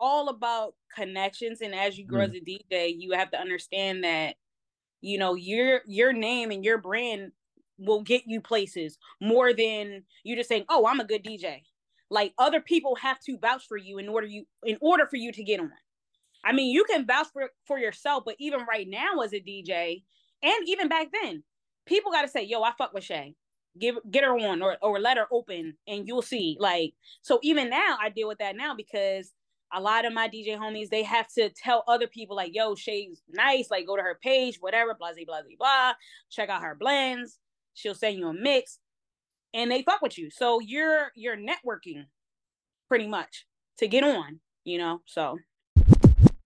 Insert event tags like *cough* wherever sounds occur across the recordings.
All about connections and as you grow mm. as a DJ, you have to understand that you know your your name and your brand will get you places more than you just saying, "Oh, I'm a good DJ." Like other people have to vouch for you in order you in order for you to get on. I mean, you can vouch for for yourself, but even right now as a DJ, and even back then, people got to say, "Yo, I fuck with Shay." Give get her on or or let her open, and you'll see. Like so, even now, I deal with that now because a lot of my DJ homies, they have to tell other people like, yo, Shay's nice, like go to her page, whatever, blah, blah, blah, blah. Check out her blends. She'll send you a mix. And they fuck with you. So you're you're networking pretty much to get on, you know. So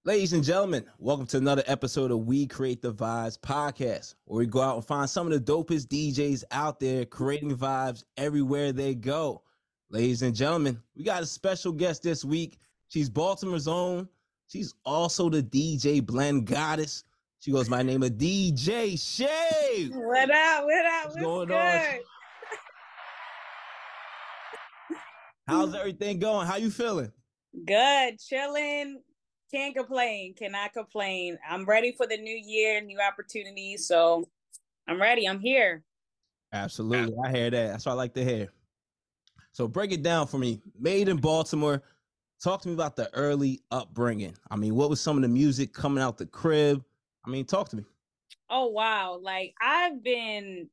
Ladies and gentlemen, welcome to another episode of We Create the Vibes podcast, where we go out and find some of the dopest DJs out there creating vibes everywhere they go. Ladies and gentlemen, we got a special guest this week. She's Baltimore's own. She's also the DJ blend goddess. She goes by the name of DJ Shay. what up, what up, What's going on? *laughs* How's everything going? How you feeling? Good, chilling. Can't complain. Cannot complain. I'm ready for the new year, new opportunities. So I'm ready. I'm here. Absolutely. I hear that. That's what I like to hear. So break it down for me. Made in Baltimore. Talk to me about the early upbringing. I mean, what was some of the music coming out the crib? I mean, talk to me. Oh wow. Like I've been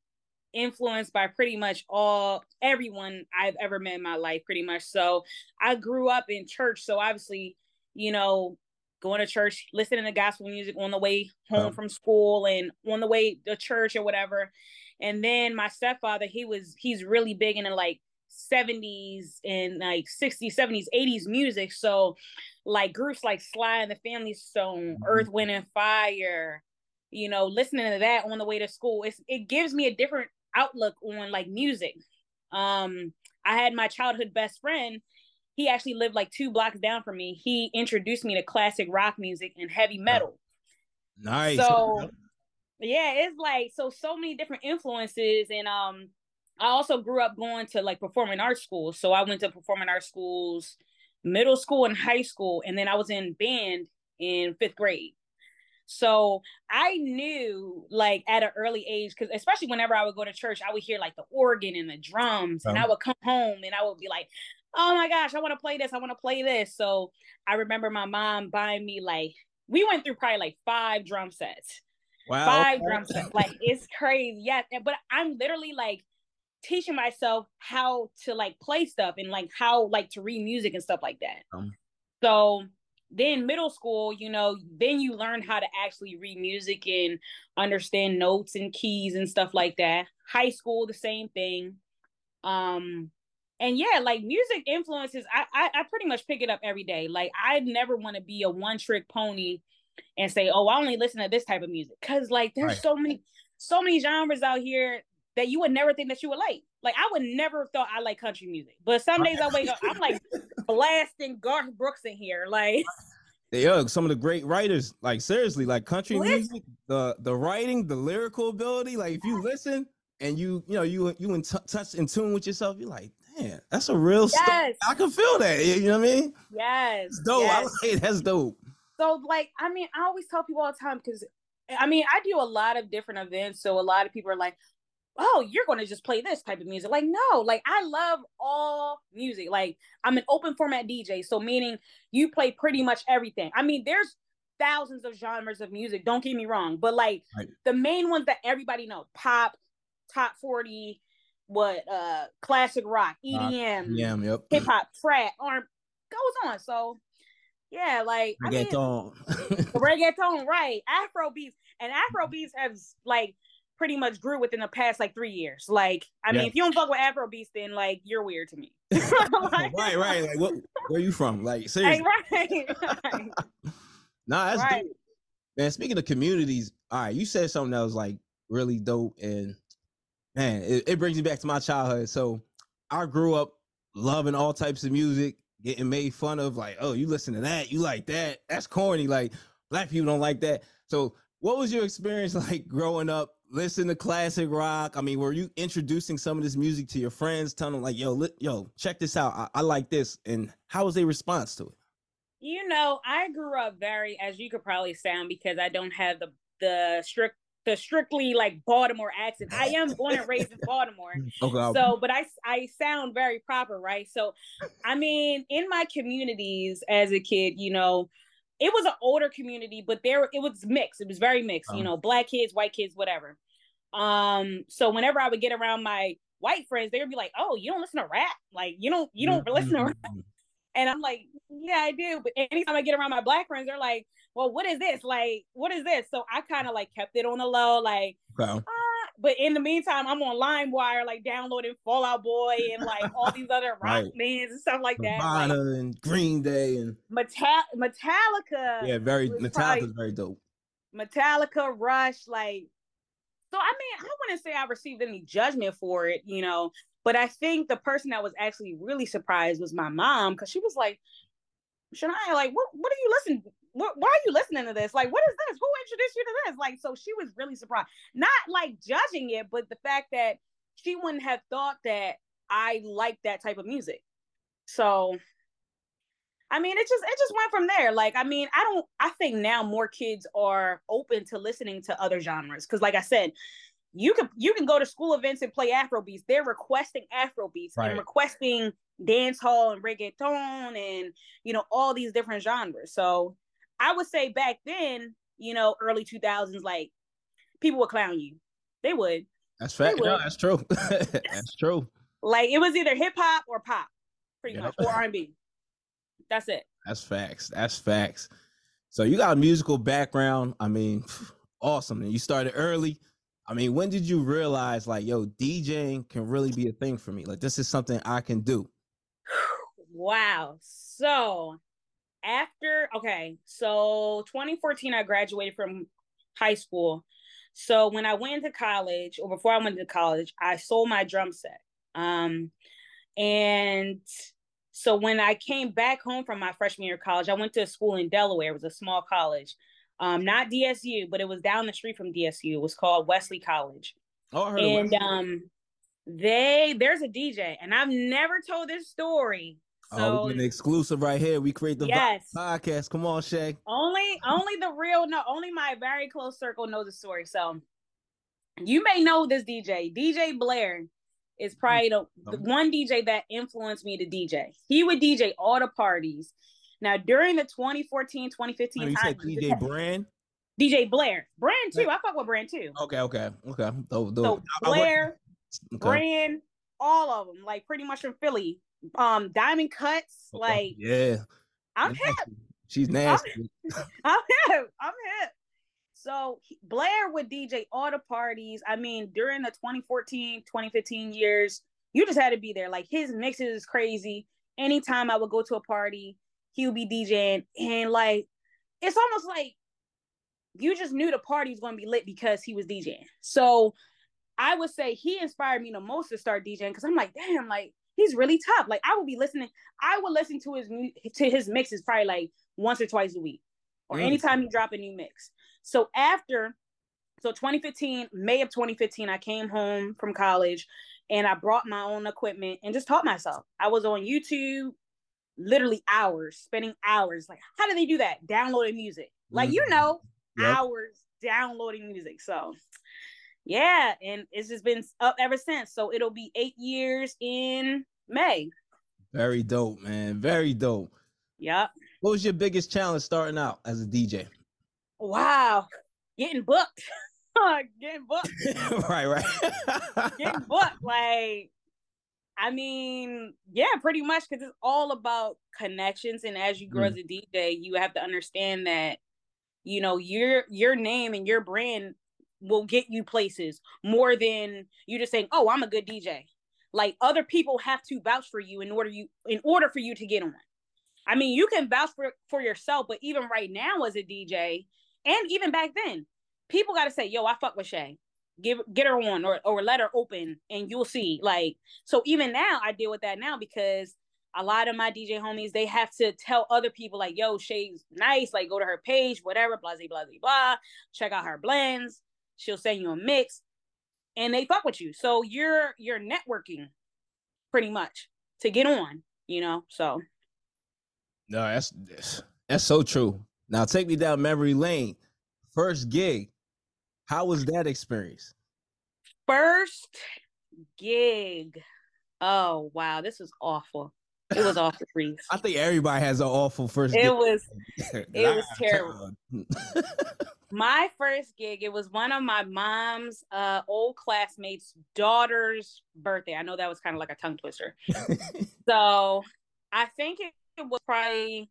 influenced by pretty much all everyone I've ever met in my life, pretty much. So I grew up in church. So obviously, you know, going to church, listening to gospel music on the way home Um, from school and on the way to church or whatever. And then my stepfather, he was he's really big into like 70s and like 60s, 70s, 80s music. So like groups like Sly and the Family Stone, Mhm. Earth, Wind and Fire, you know, listening to that on the way to school, it's, it gives me a different outlook on like music. Um, I had my childhood best friend. He actually lived like two blocks down from me. He introduced me to classic rock music and heavy metal. Nice. So *laughs* yeah, it's like so so many different influences and um I also grew up going to like performing arts schools. So I went to performing arts schools middle school and high school and then I was in band in 5th grade. So I knew like at an early age cuz especially whenever I would go to church I would hear like the organ and the drums and I would come home and I would be like oh my gosh, I want to play this. I want to play this. So I remember my mom buying me like we went through probably like five drum sets wow. five okay. drum sets. *laughs* Like it's crazy. Yeah. But I'm literally like teaching myself how to like play stuff and like how like to read music and stuff like that. Um. So then middle school, you know, then you learn how to actually read music and understand notes and keys and stuff like that. High school, the same thing. Um and yeah, like music influences, I, I I pretty much pick it up every day. Like I never want to be a one trick pony and say, oh, I only listen to this type of music. Cause like there's Right. so many, so many genres out here that you would never think that you would like. Like I would never thought I like country music. But some days I wake up, I'm like *laughs* blasting Garth Brooks in here. Like Yeah, some of the great writers, like seriously, like country Listen. music, the the writing, the lyrical ability. Like if you listen and you you know you you in t- touch in tune with yourself, you're like, man, that's a real story. I can feel that. You know what I mean? yes, It's dope. yes. I like it. That's dope. So like, I mean, I always tell people all the time because I mean, I do a lot of different events. So a lot of people are like, oh, you're going to just play this type of music. Like, no, like I love all music. Like I'm an open format DJ. So meaning you play pretty much everything. I mean, there's thousands of genres of music. Don't get me wrong. But like Right. the main ones that everybody know, pop, top 40, what, uh, classic rock, EDM, Yeah, yep. hip hop, trap, arm goes on. So yeah, like I mean, Reggaeton. *laughs* reggaeton, right? Afro beats and Afro beats have like pretty much grew within the past like three years. Like, I mean, if you don't fuck with Afro then like you're weird to me. *laughs* *laughs* Like- right, right. Like, what, where you from? Like, seriously. Right. *laughs* right. Nah, that's Right. dope. Man, speaking of communities, all right, you said something that was like really dope, and man, it, it brings me back to my childhood. So I grew up loving all types of music, getting made fun of, like, oh, you listen to that, you like that, that's corny. Like, black people don't like that. So, what was your experience *laughs* like growing up? Listening to classic rock. I mean, were you introducing some of this music to your friends, telling them like, "Yo, li- yo, check this out. I, I like this," and how was their response to it? You know, I grew up very, as you could probably sound, because I don't have the the strict the strictly like Baltimore accent. I am born and raised in *laughs* Baltimore. Okay, so but i i sound very proper right so i mean in my communities as a kid you know it was an older community but there it was mixed. It was very mixed you Um. know black kids white kids whatever. Um so whenever i would get around my white friends they would be like oh you don't listen to rap? Like you don't you don't listen to rap. Mm, *laughs* and i'm like yeah i do. But anytime i get around my black friends they're like well what is this? Like what is this? So i kind of like kept it on the low like okay. ah, but in the meantime, I'm on LimeWire, like downloading Fall Out Boy and like all these other rock *laughs* Right. bands and stuff like that. Like and Green Day and Metal- Metallica, yeah, very Metallica's very dope. Metallica, Rush, like. So I mean, I wouldn't say I received any judgment for it, you know, but I think the person that was actually really surprised was my mom because she was like, "Shania, like, what? What are you listening? What, why are you listening to this? Like, what is this? Who introduced you to this? Like, so she was really surprised, not like judging it, but the fact that she wouldn't have thought that I liked that type of music. So I mean, it just it just went from there. Like, I mean, I don't. I think now more kids are open to listening to other genres because, like I said, you can you can go to school events and play Afro beats. They're requesting Afro beats Right. and requesting dance hall and reggaeton and you know all these different genres. So I would say back then, you know, early two thousands, like people would clown you. They would That's fact. No, that's true. *laughs* *laughs* that's true. like it was either hip hop or pop, pretty Yeah. much, or R and B. That's it. That's facts. That's facts. So you got a musical background. I mean, *sighs* awesome. And you started early. I mean, when did you realize like, yo, DJing can really be a thing for me? Like, this is something I can do. *sighs* Wow. So after okay, so 2014 I graduated from high school. So when I went into college or before I went to college, I sold my drum set. Um and so when I came back home from my freshman year of college, I went to a school in Delaware. It was a small college. Um, not DSU, but it was down the street from DSU. It was called Wesley College Oh, I heard of and um they there's a DJ and I've never told this story. Oh, So get an exclusive right here. We create the yes, podcast. Come on, Shay. only only the real no only my very close circle knows the story. So you may know this DJ. DJ Blair is probably the, the Um. one DJ that influenced me to DJ. He would DJ all the parties. Now during the 2014 2015 Oh, you time, said DJ Brand. DJ Blair, Brand too. I fuck with Brand too. Okay, okay, okay. So. I- I work- Blair, okay. Brand, all of them, like pretty much from Philly. Um, Diamond Cuts, Okay. like yeah, I'm hip. She's *laughs* nasty. *laughs* I'm hip, I'm hip. So Blair would DJ all the parties. I mean, during the 2014, 2015 years, you just had to be there. Like his mixes is crazy. Anytime I would go to a party, he would be DJing, and like it's almost like you just knew the party was going to be lit because he was DJing. So I would say he inspired me the most to start DJing because I'm like, damn, like he's really tough. Like I would be listening, I would listen to his to his mixes probably like once or twice a week, or Mm. anytime he drop a new mix. So after, so 2015, May of 2015, I came home from college, and I brought my own equipment and just taught myself. I was on YouTube, literally hours, spending hours. Like, how do they do that? Downloading music, like you Mhm. know, Yep. hours downloading music. So yeah, and it's just been up ever since. So it'll be eight years in May. Very dope, man. Very dope. Yep. What was your biggest challenge starting out as a DJ? Wow. Getting booked. *laughs* Getting booked. *laughs* right, right. *laughs* Getting booked. Like, I mean, yeah, pretty much because it's all about connections. And as you grow Mm. as a DJ, you have to understand that, you know, your your name and your brand will get you places more than you just saying, "Oh, I'm a good DJ." Like other people have to vouch for you in order you in order for you to get on. I mean, you can vouch for for yourself, but even right now as a DJ, and even back then, people got to say, "Yo, I fuck with Shay." Give get her on or or let her open, and you'll see. Like so, even now, I deal with that now because a lot of my DJ homies they have to tell other people like, "Yo, Shay's nice." Like, go to her page, whatever, blah blah blah blah. Check out her blends. She'll send you a mix, and they fuck with you. So you're you're networking, pretty much to get on. You know, so No, that's that's so true. Now take me down memory lane. First gig, how was that experience? first gig. Oh wow, this was awful. It was awful, Reese. I think everybody has an awful first It gig. was it *laughs* it was terrible. *laughs* my first gig. It was one of my mom's uh old classmates' daughter's birthday. I know that was kind of like a tongue twister. *laughs* so I think it, it was probably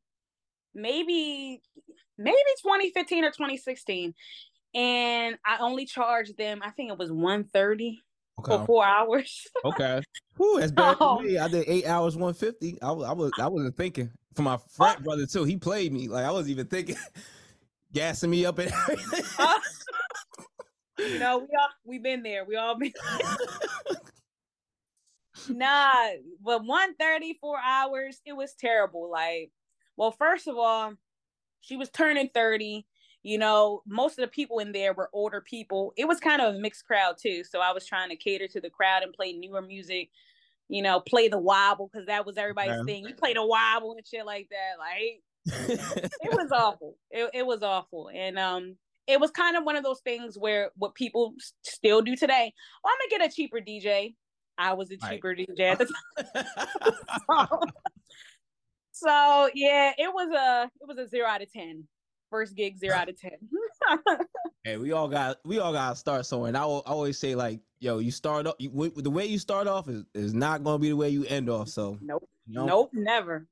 maybe maybe 2015 or 2016. And I only charged them, I think it was 130 for four hours. okay. Whew, that's bad Oh. than me. I did eight hours, 150. I was I was I wasn't thinking. For my frat brother too. He played me. Like I wasn't even thinking *laughs* gassing me up and everything. Uh, you know, we all we've been there. We all been *laughs* nah, but 134 hours, it was terrible. Like, well, first of all, she was turning 30. You know, most of the people in there were older people. It was kind of a mixed crowd too. So I was trying to cater to the crowd and play newer music, you know, play the wobble because that was everybody's thing. You play the wobble and shit like that. Like *laughs* it was awful. It, it was awful. And um it was kind of one of those things where what people still do today. Oh, I'm gonna get a cheaper DJ. I was a Right. cheaper DJ at the time. *laughs* *laughs* so yeah, it was a it was a zero out of ten. First gig, zero *laughs* out of ten. *laughs* Hey, we all got we all got to start somewhere. And I, al- I always say like, yo, you start off you, w- the way you start off is, is not going to be the way you end off. So, nope. you know, Nope, never.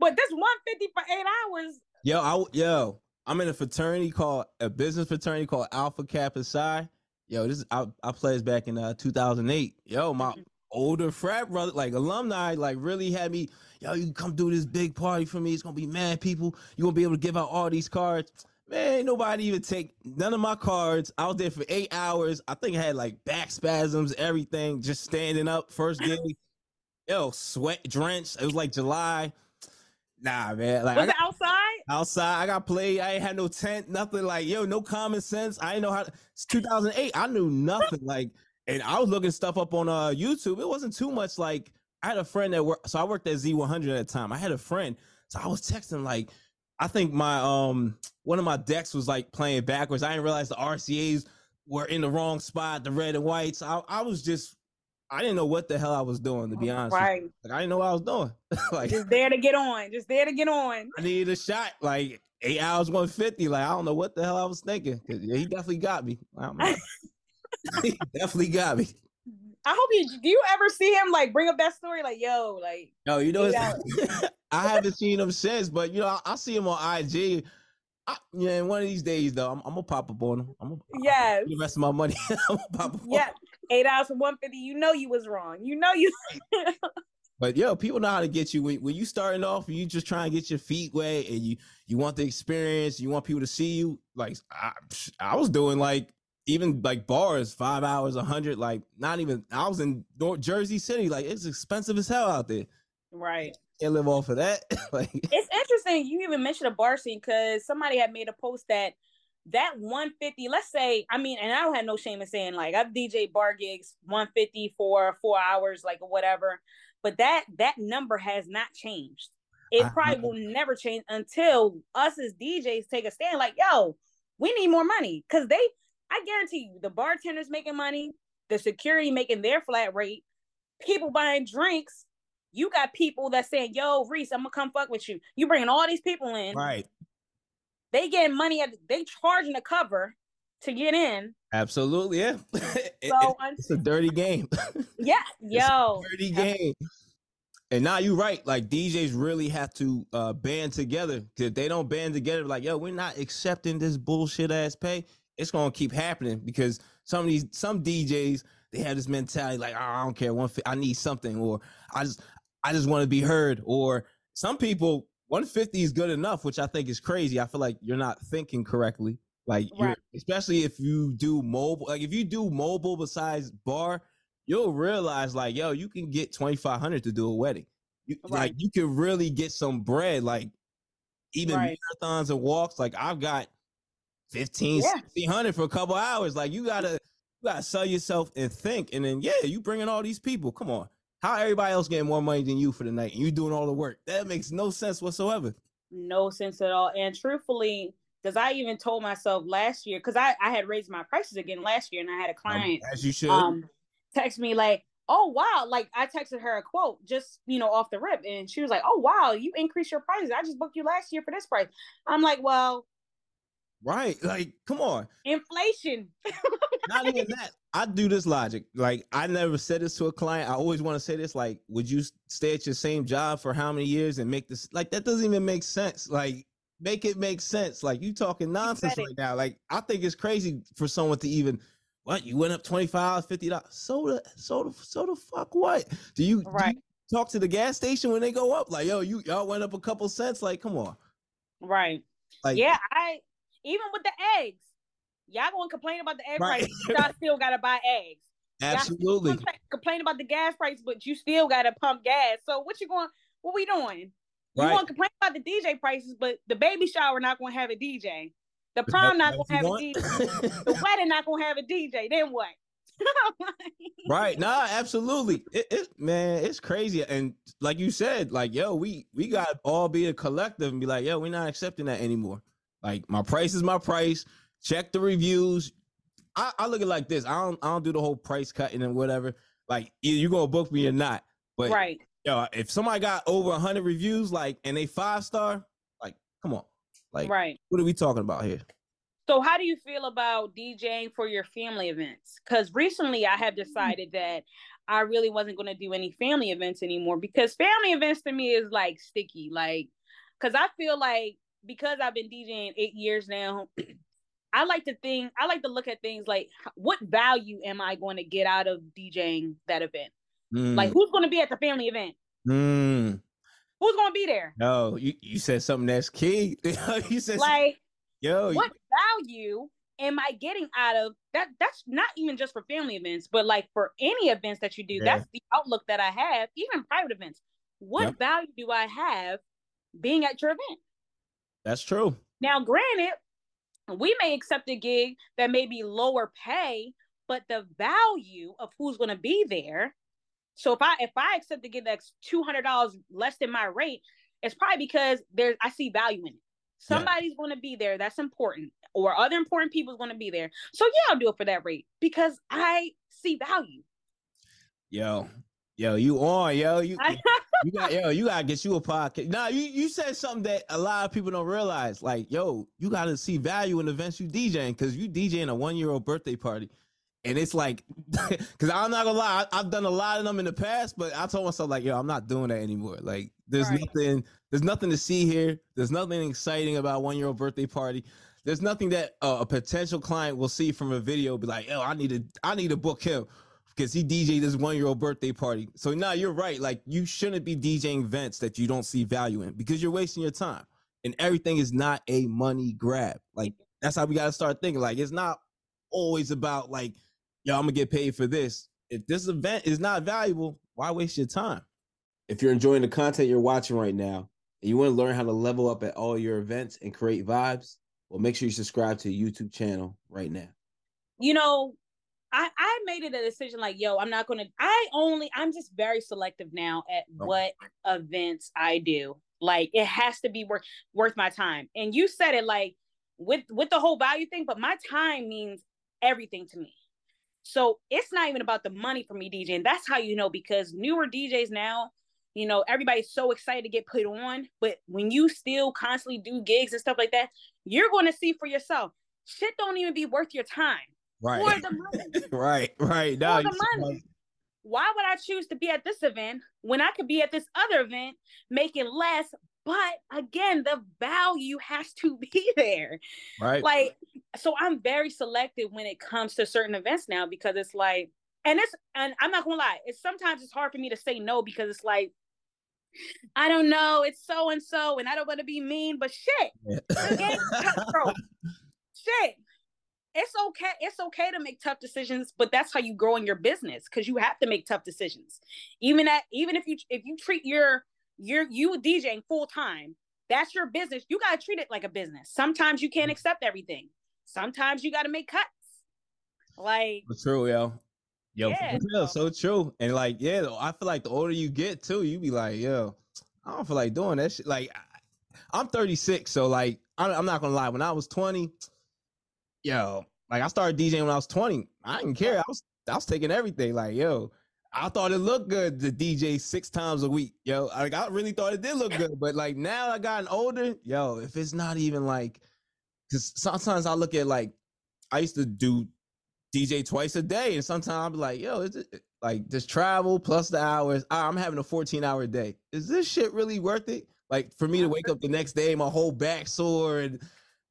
But this 150 for eight hours. yo, I yo, I'm in a fraternity called a business fraternity called Alpha Kappa Psi. Yo, this is I, I pledged back in uh 2008. Yo, my Mhm. Older frat brother, like alumni, like really had me. Yo, you come do this big party for me. It's gonna be mad people. You gonna be able to give out all these cards. Man, nobody even take none of my cards. I was there for eight hours. I think I had like back spasms, everything, just standing up. First day. yo, sweat drenched. It was like July. Nah, man. Like Was got, it outside? outside, I got played. I ain't had no tent, nothing. Like yo, no common sense. I didn't know how. It's 2008. I knew nothing. like, and I was looking stuff up on uh YouTube. It wasn't too much. Like, I had a friend that worked. So I worked at Z100 at the time. I had a friend. So I was texting like, I think my um one of my decks was like playing backwards. I didn't realize the RCA's were in the wrong spot, the red and whites. I, I was just, I didn't know what the hell I was doing. To be honest. Right. like I didn't know what I was doing. *laughs* like Just there to get on. Just there to get on. I needed a shot, like eight hours, one fifty. Like I don't know what the hell I was thinking. yeah, he definitely got me. *laughs* I don't know. he definitely got me. I hope you do you ever see him like bring up that story? Like, yo, like No, you know, *laughs* I haven't seen him since, but you know, I, I see him on IG. I, yeah, one of these days though, I'm, I'm gonna pop up on him. I'm gonna yes. the rest of my money. *laughs* I'm gonna pop up Yeah. Eight hours for 150. You know you was wrong. You know you *laughs* But yo, people know how to get you when, when you starting off. You just trying to get your feet wet, and you you want the experience. You want people to see you. Like I, I was doing like even like bars, five hours, a hundred. Like not even. I was in North Jersey City. Like it's expensive as hell out there. Right. Can't live off of that. *laughs* like It's interesting you even mentioned a bar scene because somebody had made a post that that 150, let's say, I mean, and I don't have no shame in saying like I've DJ bar gigs 150 for four hours, like whatever. But that that number has not changed. It I- probably will never change until us as DJs take a stand like, yo, we need more money. Cause they I guarantee you the bartenders making money, the security making their flat rate, people buying drinks. You got people that saying, "Yo, Reese, I'm gonna come fuck with you." You bringing all these people in. right. They getting money at they charging the cover to get in. Absolutely, yeah. *laughs* So it- it's a dirty game. *laughs* yeah, yo, dirty game. And now you're right. Like DJs really have to uh band together. 'Cause If they don't band together, like yo, we're not accepting this bullshit ass pay. It's gonna keep happening because some of these some DJs they have this mentality like oh, I don't care one I need something or I just I just want to be heard or some people 150 is good enough, which I think is crazy. I feel like you're not thinking correctly. Like right. especially if you do mobile, like if you do mobile besides bar, you'll realize like, yo, you can get 2500 to do a wedding. You, right. Like you can really get some bread. Like even right. marathons and walks, like I've got 15, yeah. 1600 for a couple hours. Like you gotta you gotta sell yourself and think. And then yeah, you bringing all these people. Come on. How everybody else getting more money than you for the night and you doing all the work? That makes no sense whatsoever. No sense at all. And truthfully, because I even told myself last year, because I, I had raised my prices again last year and I had a client as you should um text me like, oh wow, like I texted her a quote just you know off the rip, and she was like, oh wow, you increased your prices. I just booked you last year for this price. I'm like, well, right, like come on, inflation. *laughs* Not even that. I do this logic. Like I never said this to a client. I always want to say this. Like, would you stay at your same job for how many years and make this? Like that doesn't even make sense. Like make it make sense. Like you talking nonsense right now. Like I think it's crazy for someone to even what you went up 25 50 dollars. So the so the so the fuck what? Do you, right. do you talk to the gas station when they go up? Like, yo, you y'all went up a couple cents. Like, come on. Right. Like yeah, I even with the eggs, y'all gonna complain about the egg right. price. Y'all still gotta buy eggs. Absolutely. Complain about the gas price, but you still gotta pump gas. So what you going? What we doing? Right. You want to complain about the DJ prices, but the baby shower not gonna have a DJ. The prom not gonna have a DJ. *laughs* the wedding not gonna have a DJ. Then what? *laughs* right nah absolutely it, it, man it's crazy and like you said like yo we we gotta all be a collective and be like yo we're not accepting that anymore like my price is my price check the reviews. I, I look at like this. I don't I don't do the whole price cutting and whatever. Like either you gonna book me or not. But right. Yo, if somebody got over hundred reviews, like and they five star, like come on. Like right. what are we talking about here? So how do you feel about DJing for your family events? Because recently I have decided that I really wasn't going to do any family events anymore because family events to me is like sticky. Like, because I feel like because I've been DJing eight years now, *clears throat* I like to think I like to look at things like what value am I going to get out of DJing that event? Mm. Like who's going to be at the family event? Mm. Who's going to be there? No, you, you said something that's key. *laughs* you said like yo, what value am I getting out of that? That's not even just for family events, but like for any events that you do. Yeah. That's the outlook that I have, even private events. What yep. value do I have being at your event? That's true. Now, granted, we may accept a gig that may be lower pay, but the value of who's going to be there. So if I if I accept a gig that's two hundred dollars less than my rate, it's probably because there's I see value in it. Somebody's yeah. going to be there. That's important, or other important people is going to be there. So yeah, I'll do it for that rate because I see value. Yo, yo, you on, yo, you. *laughs* you got yo, you gotta get you a podcast. Now you you said something that a lot of people don't realize. Like, yo, you gotta see value in events you DJing because you DJing a one year old birthday party, and it's like, *laughs* because I'm not gonna lie, I, have done a lot of them in the past, but I told myself like, yo, I'm not doing that anymore. Like, there's right. nothing, there's nothing to see here. There's nothing exciting about one year old birthday party. There's nothing that uh, a potential client will see from a video. Be like, yo, I need to, I need to book him because he DJed his one year old birthday party. So now you're right. Like you shouldn't be DJing events that you don't see value in because you're wasting your time. And everything is not a money grab. Like that's how we got to start thinking. Like it's not always about like, yo, I'm gonna get paid for this. If this event is not valuable, why waste your time? If you're enjoying the content you're watching right now and you want to learn how to level up at all your events and create vibes, well, make sure you subscribe to the YouTube channel right now. You know, I, I made it a decision like, yo, I'm not gonna I only I'm just very selective now at oh. what events I do. Like it has to be worth worth my time. And you said it like with with the whole value thing, but my time means everything to me. So it's not even about the money for me DJing. That's how you know because newer DJs now, you know, everybody's so excited to get put on, but when you still constantly do gigs and stuff like that, you're going to see for yourself. Shit don't even be worth your time. Right. For the money. *laughs* right, right. No, for the money. Why would I choose to be at this event when I could be at this other event making less? But again, the value has to *laughs* be there. Right. Like so I'm very selective when it comes to certain events now because it's like, and it's and I'm not gonna lie, it's sometimes it's hard for me to say no because it's like, I don't know, it's so and so, and I don't want to be mean, but shit, yeah. *laughs* shit. It's okay. It's okay to make tough decisions, but that's how you grow in your business because you have to make tough decisions. Even at even if you if you treat your your you DJing full time, that's your business. You gotta treat it like a business. Sometimes you can't mm-hmm. accept everything. Sometimes you gotta make cuts. Like true, yo. Yo, yeah, so. so true. And like, yeah, I feel like the older you get too, you be like, yo, I don't feel like doing that shit. Like, I'm 36, so like, I'm not gonna lie. When I was 20, yo, like I started DJing when I was 20. I didn't care. I was I was taking everything. Like, yo, I thought it looked good to DJ six times a week. Yo, like I really thought it did look good. But like now I gotten older, yo, if it's not even like because sometimes I look at like I used to do DJ twice a day, and sometimes I'll be like, yo, is it like just travel plus the hours? Ah, I'm having a 14 hour day. Is this shit really worth it? Like for me to wake up the next day, my whole back sore, and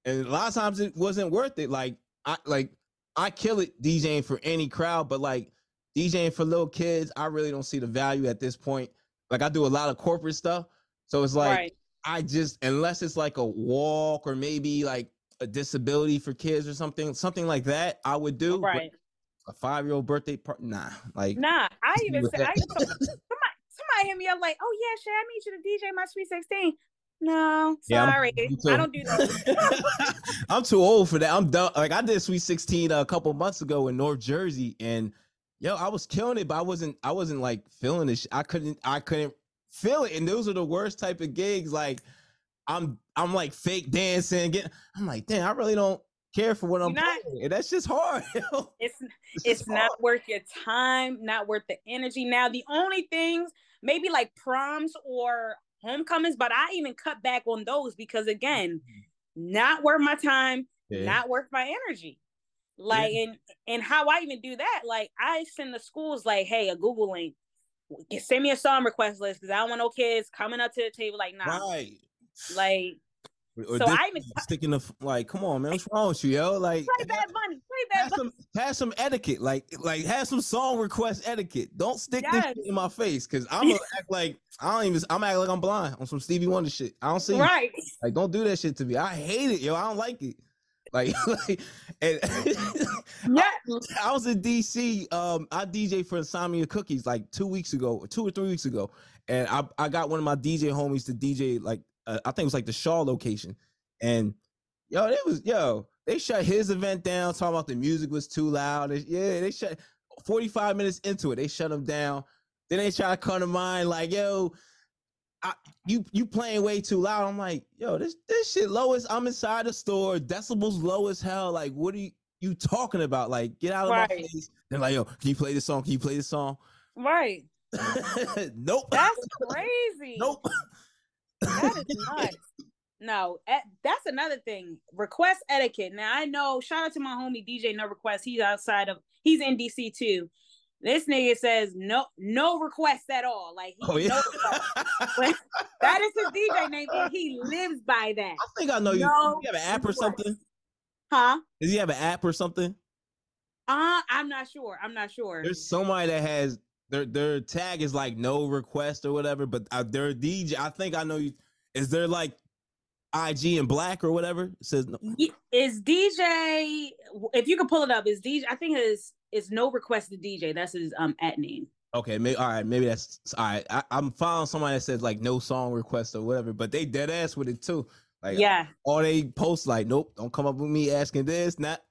and a lot of times it wasn't worth it. Like I like I kill it DJing for any crowd, but like DJing for little kids, I really don't see the value at this point. Like I do a lot of corporate stuff, so it's like right. I just unless it's like a walk or maybe like a disability for kids or something, something like that, I would do. Right. A five year old birthday party, nah. Like nah. I *laughs* even say I, *laughs* somebody, somebody hit me up like, oh yeah, should I need you to DJ my sweet sixteen? No, sorry. Yeah, I don't do that. *laughs* I'm too old for that. I'm done. Like I did Sweet 16 a couple months ago in North Jersey, and yo, I was killing it, but I wasn't. I wasn't like feeling it. I couldn't. I couldn't feel it, and those are the worst type of gigs. Like I'm. I'm like fake dancing. Get. I'm like, damn. I really don't care for what I'm not, playing. That's just hard. *laughs* it's it's, it's not hard. worth your time. Not worth the energy. Now the only things maybe like proms or homecomings, but I even cut back on those because again, mm-hmm. not worth my time, yeah. not worth my energy. Like yeah. and and how I even do that, like I send the schools like, hey, a Google link, send me a song request list because I don't want no kids coming up to the table like, nah, right. like or so I even sticking the like, come on, man, what's wrong with you, yo? Like, play bad money, play bad have some, have some etiquette, like, like have some song request etiquette. Don't stick yes. this in my face because *laughs* I'm gonna act like I don't even. I'm acting like I'm blind on some Stevie Wonder shit. I don't see right. Like, don't do that shit to me. I hate it, yo. I don't like it. Like, *laughs* like, and yeah. *laughs* I, I, was in DC. Um, I DJ for Insomnia Cookies like two weeks ago, two or three weeks ago, and I I got one of my DJ homies to DJ like uh, I think it was like the Shaw location, and yo, it was yo. They shut his event down, talking about the music was too loud. Yeah, they shut 45 minutes into it. They shut him down. Then they try to come to mind like, yo, I, you you playing way too loud. I'm like, yo, this this shit lowest. I'm inside the store, decibels low as hell. Like, what are you you talking about? Like, get out of right. my face. They're like, yo, can you play this song? Can you play this song? Right. *laughs* nope. That's *laughs* crazy. nope. That is nuts. No, that's another thing. Request etiquette. Now I know. Shout out to my homie DJ No Request. He's outside of. He's in DC too. This nigga says no, no requests at all. Like, he, oh, yeah. no that is his DJ name, and he lives by that. I think I know you. No you have an app or something? Huh? Does he have an app or something? Uh, I'm not sure. I'm not sure. There's somebody that has their their tag is like no request or whatever, but uh, their DJ. I think I know you. Is there like IG in black or whatever? It says no. Is DJ? If you can pull it up, is DJ? I think it's it's no request to DJ. That's his um at name. Okay, maybe all right, maybe that's all right. I, am following somebody that says like no song request or whatever, but they dead ass with it too. Like yeah, or they post like, nope, don't come up with me asking this, not.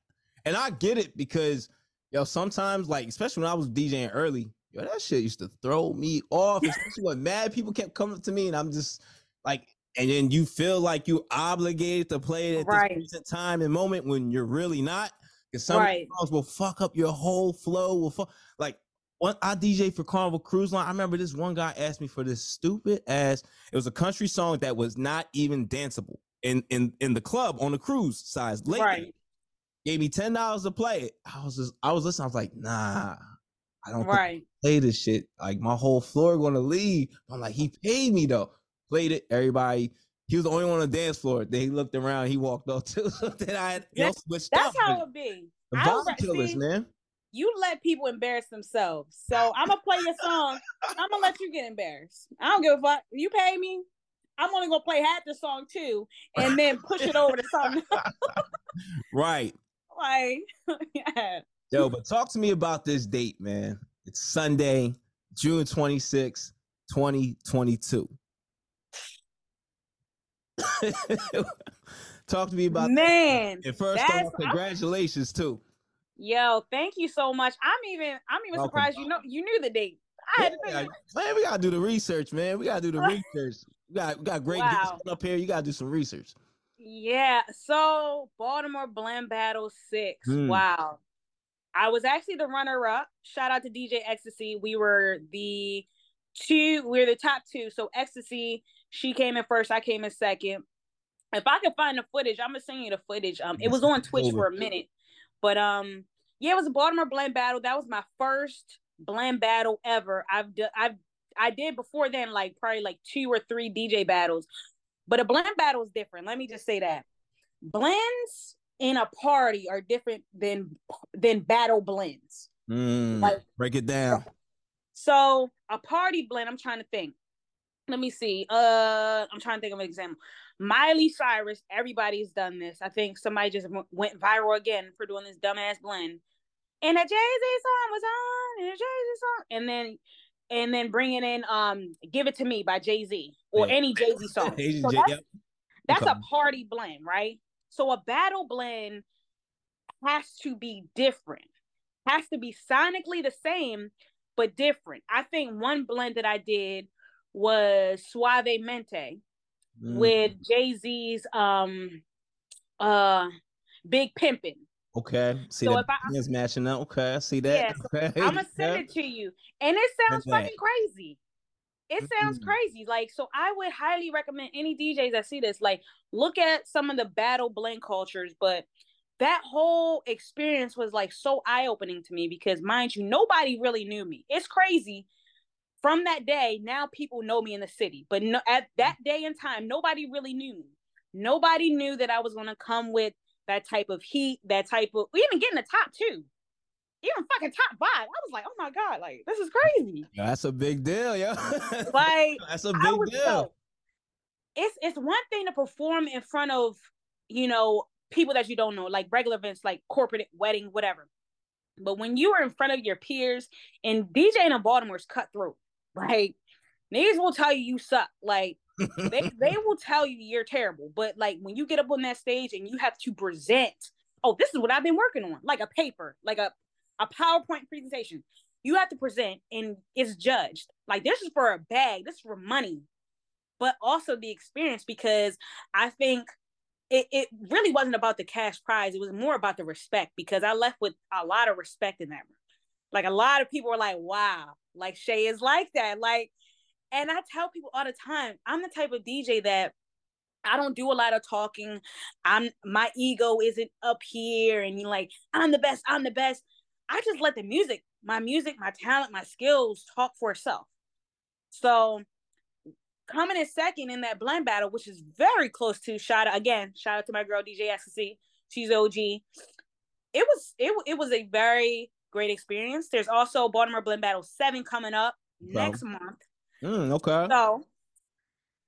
And I get it because yo, sometimes like especially when I was DJing early, yo, that shit used to throw me off, especially when mad people kept coming to me, and I'm just like, and then you feel like you're obligated to play it at right. this time and moment when you're really not. Because some right. songs will fuck up your whole flow. Will fuck like one I DJ for Carnival Cruise Line. I remember this one guy asked me for this stupid ass. It was a country song that was not even danceable in in in the club on the cruise size. Late right. Gave me ten dollars to play it. I was just I was listening. I was like, nah, I don't right. play this shit. Like my whole floor gonna leave. I'm like, he paid me though. Played it. Everybody He was the only one on the dance floor. Then he looked around. He walked off too. then I had, you know, switched That's how it be. the vibe killers, see, man. You let people embarrass themselves. So I'm gonna play your song. I'm gonna let you get embarrassed. I don't give a fuck. You pay me. I'm only gonna play half the song too, and then push it over to something *laughs* Right. *laughs* like, *laughs* yeah. Yo, but talk to me about this date, man. It's Sunday, June 26, 2022. *laughs* talk to me about that. Man, And first off, I'm- congratulations too. yo, thank you so much. I'm even, I'm even Welcome. surprised you know you knew the date. I had to Yeah, man, we gotta do the research, man. We gotta do the research. We got we got great Wow. up here. You gotta do some research. Yeah. So Baltimore Blend Battle Six. Hmm. Wow. I was actually the runner up. Shout out to DJ Ecstasy. We were the two, we are the top two. So Ecstasy, she came in first, I came in second. If I can find the footage, I'm gonna send you the footage. Um, it was on Twitch for a minute. But um, yeah, it was a Baltimore blend battle. That was my first blend battle ever. I've done I've I did before then like probably like two or three DJ battles. But a blend battle is different. Let me just say that. Blends in a party are different than than battle blends. Mm, Like- break it down. So a party blend, I'm trying to think. Let me see. Uh, I'm trying to think of an example. Miley Cyrus, everybody's done this. I think somebody just w- went viral again for doing this dumbass blend. And a Jay Z song was on, and a Jay Z song, and then and then bringing in um "Give It to Me" by Jay Z or Yeah. any *laughs* Jay Z song. So that's yep. that's a party blend, right? So a battle blend has to be different, has to be sonically the same, but different. I think one blend that I did was Suavemente Mm, with Jay Z's um uh Big Pimpin'. okay. See so the if I- matching up. Okay, I see that. Yeah, so okay. I'm gonna send *laughs* yeah. it to you, and it sounds That's fucking crazy. It sounds Mm. crazy. Like, so I would highly recommend any DJs that see this, like, look at some of the battle blend cultures. But that whole experience was like so eye opening to me because, mind you, nobody really knew me. It's crazy. From that day, now people know me in the city, but no, at that day and time, nobody really knew me. Nobody knew that I was gonna come with that type of heat, that type of even getting the top two even fucking top five. I was like, oh my god, like this is crazy. Yo, That's a big deal, yo. *laughs* Like That's a big was deal. so. It's it's one thing to perform in front of you know people that you don't know, like regular events, like corporate wedding, whatever. But when you are in front of your peers and DJing in Baltimore is cutthroat, like niggas will tell you you suck. Like they *laughs* they will tell you you're terrible. But like when you get up on that stage and you have to present, oh, this is what I've been working on, like a paper, like a a PowerPoint presentation. You have to present and it's judged. Like this is for a bag, this is for money, but also the experience because I think it, it really wasn't about the cash prize. It was more about the respect because I left with a lot of respect in that room. Like a lot of people were like, wow, like Shay is like that. Like, and I tell people all the time, I'm the type of DJ that I don't do a lot of talking. I'm my ego isn't up here and you're like, I'm the best, I'm the best. I just let the music, my music, my talent, my skills talk for itself. So coming in second in that blend battle, which is very close to shout out again, shout out to my girl DJ Ecstasy. She's OG. It was it, it was a very great experience. There's also Baltimore Blend Battle 7 coming up next month. Mm, okay. So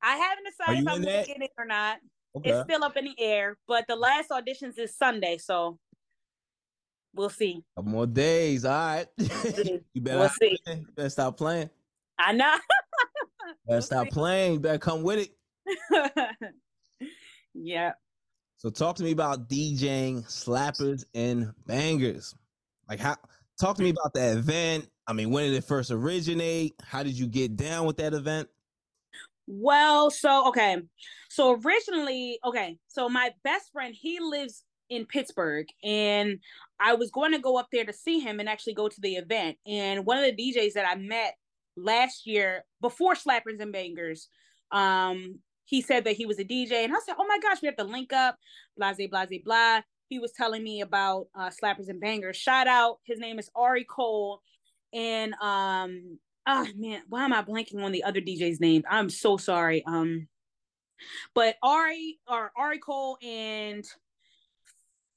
I haven't decided if I'm gonna get it or not. Okay. It's still up in the air, but the last auditions is Sunday, so we'll see. Couple more days. All right. *laughs* you better, We'll see. you better stop playing. I know. *laughs* Better stop playing. You better come with it. *laughs* yeah. So talk to me about DJing slappers and bangers. Like how talk to me about that event. I mean, when did it first originate? How did you get down with that event? Well, so okay. So originally, okay, so my best friend, he lives in Pittsburgh and I was going to go up there to see him and actually go to the event. And one of the DJs that I met last year before Slappers and Bangers, um, he said that he was a DJ and I said, "Oh my gosh, we have to link up." Blase, blase, blah. He was telling me about uh, Slappers and Bangers. Shout out, his name is Ari Cole, and um, oh man, why am I blanking on the other DJ's name? I'm so sorry. Um, But Ari or Ari Cole and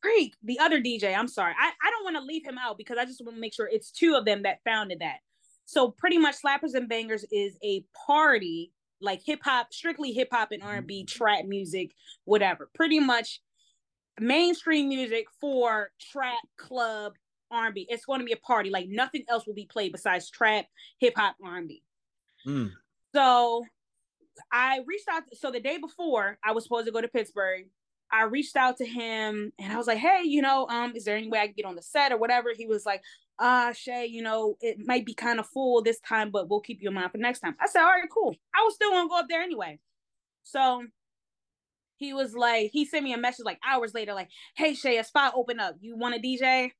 Freak, the other DJ, I'm sorry. I, I don't want to leave him out because I just want to make sure it's two of them that founded that. So pretty much Slappers and Bangers is a party like hip hop, strictly hip hop and R&B, trap music, whatever. Pretty much mainstream music for trap club R&B. It's going to be a party. Like nothing else will be played besides trap, hip hop, R&B. Mm. So I reached out. So the day before I was supposed to go to Pittsburgh, I reached out to him and I was like, "Hey, you know, um, is there any way I can get on the set or whatever?" He was like, "Uh, Shay, you know, it might be kind of full this time, but we'll keep you in mind for next time." I said, "All right, cool." I was still gonna go up there anyway. So he was like, he sent me a message like hours later, like, "Hey, Shay, a spot open up. You want a DJ?"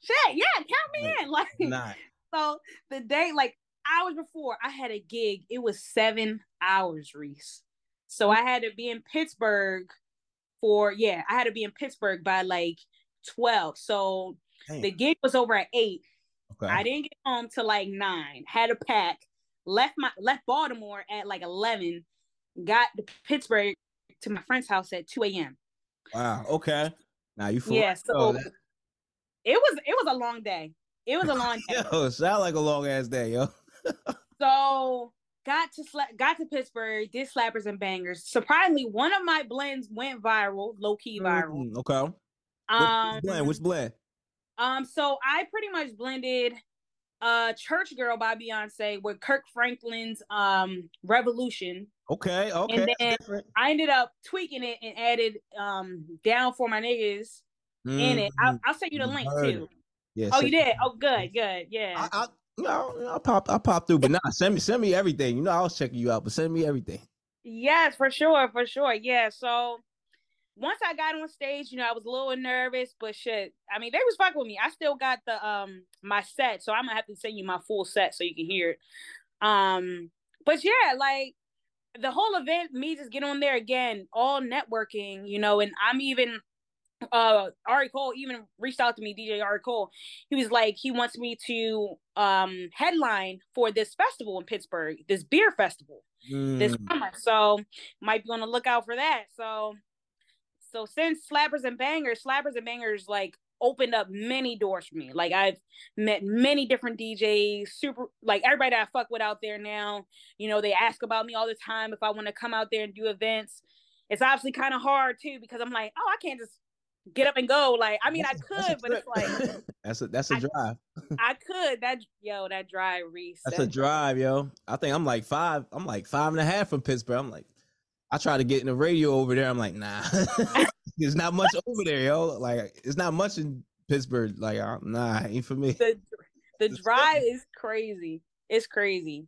Shay, yeah, count me in. *laughs* Like, not. so the day, like hours before, I had a gig. It was seven hours, Reese. So I had to be in Pittsburgh for yeah, I had to be in Pittsburgh by like 12. So Damn. the gig was over at eight. Okay. I didn't get home till like nine. Had a pack. Left my left Baltimore at like 11. Got to Pittsburgh to my friend's house at 2 a.m. Wow. Okay. Now you yeah. Oh, so oh, that... it was it was a long day. It was a *laughs* long day. yo, sound like a long ass day, yo. *laughs* so got to sla- got to Pittsburgh, did slappers and bangers. Surprisingly, one of my blends went viral, low key viral. Mm, okay. Um, which blend? Which blend? Um, so I pretty much blended uh Church Girl by Beyonce with Kirk Franklin's um Revolution. Okay, okay. And then I ended up tweaking it and added um down for my niggas mm-hmm. in it. I'll, I'll, send you the link too. Yeah. Oh, you did? Oh, good, good. Yeah. I, I, no, I'll pop, I'll pop through, but nah, send me, send me everything. You know, I was checking you out, but send me everything. Yes, for sure, for sure. Yeah. So once I got on stage, you know, I was a little nervous, but shit, I mean, they was fucking with me. I still got the um my set, so I'm gonna have to send you my full set so you can hear it. Um, but yeah, like the whole event, me just get on there again, all networking, you know, and I'm even uh Ari Cole even reached out to me, DJ Ari Cole. He was like, he wants me to um headline for this festival in Pittsburgh, this beer festival mm. this summer. So might be on the lookout for that. So so since Slappers and Bangers, Slappers and Bangers like opened up many doors for me. Like I've met many different DJs, super like everybody that I fuck with out there now. You know, they ask about me all the time if I want to come out there and do events. It's obviously kind of hard too because I'm like, oh, I can't just get up and go. Like, I mean, I could, but it's like *laughs* that's a that's a drive. *laughs* I could that yo that drive Reese. That's, that's a drive, yo. I think I'm like five. I'm like five and a half from Pittsburgh. I'm like, I try to get in the radio over there. I'm like, nah, *laughs* there's not much over there, yo. Like, it's not much in Pittsburgh. Like, nah, ain't for me. The, the drive is crazy. It's crazy.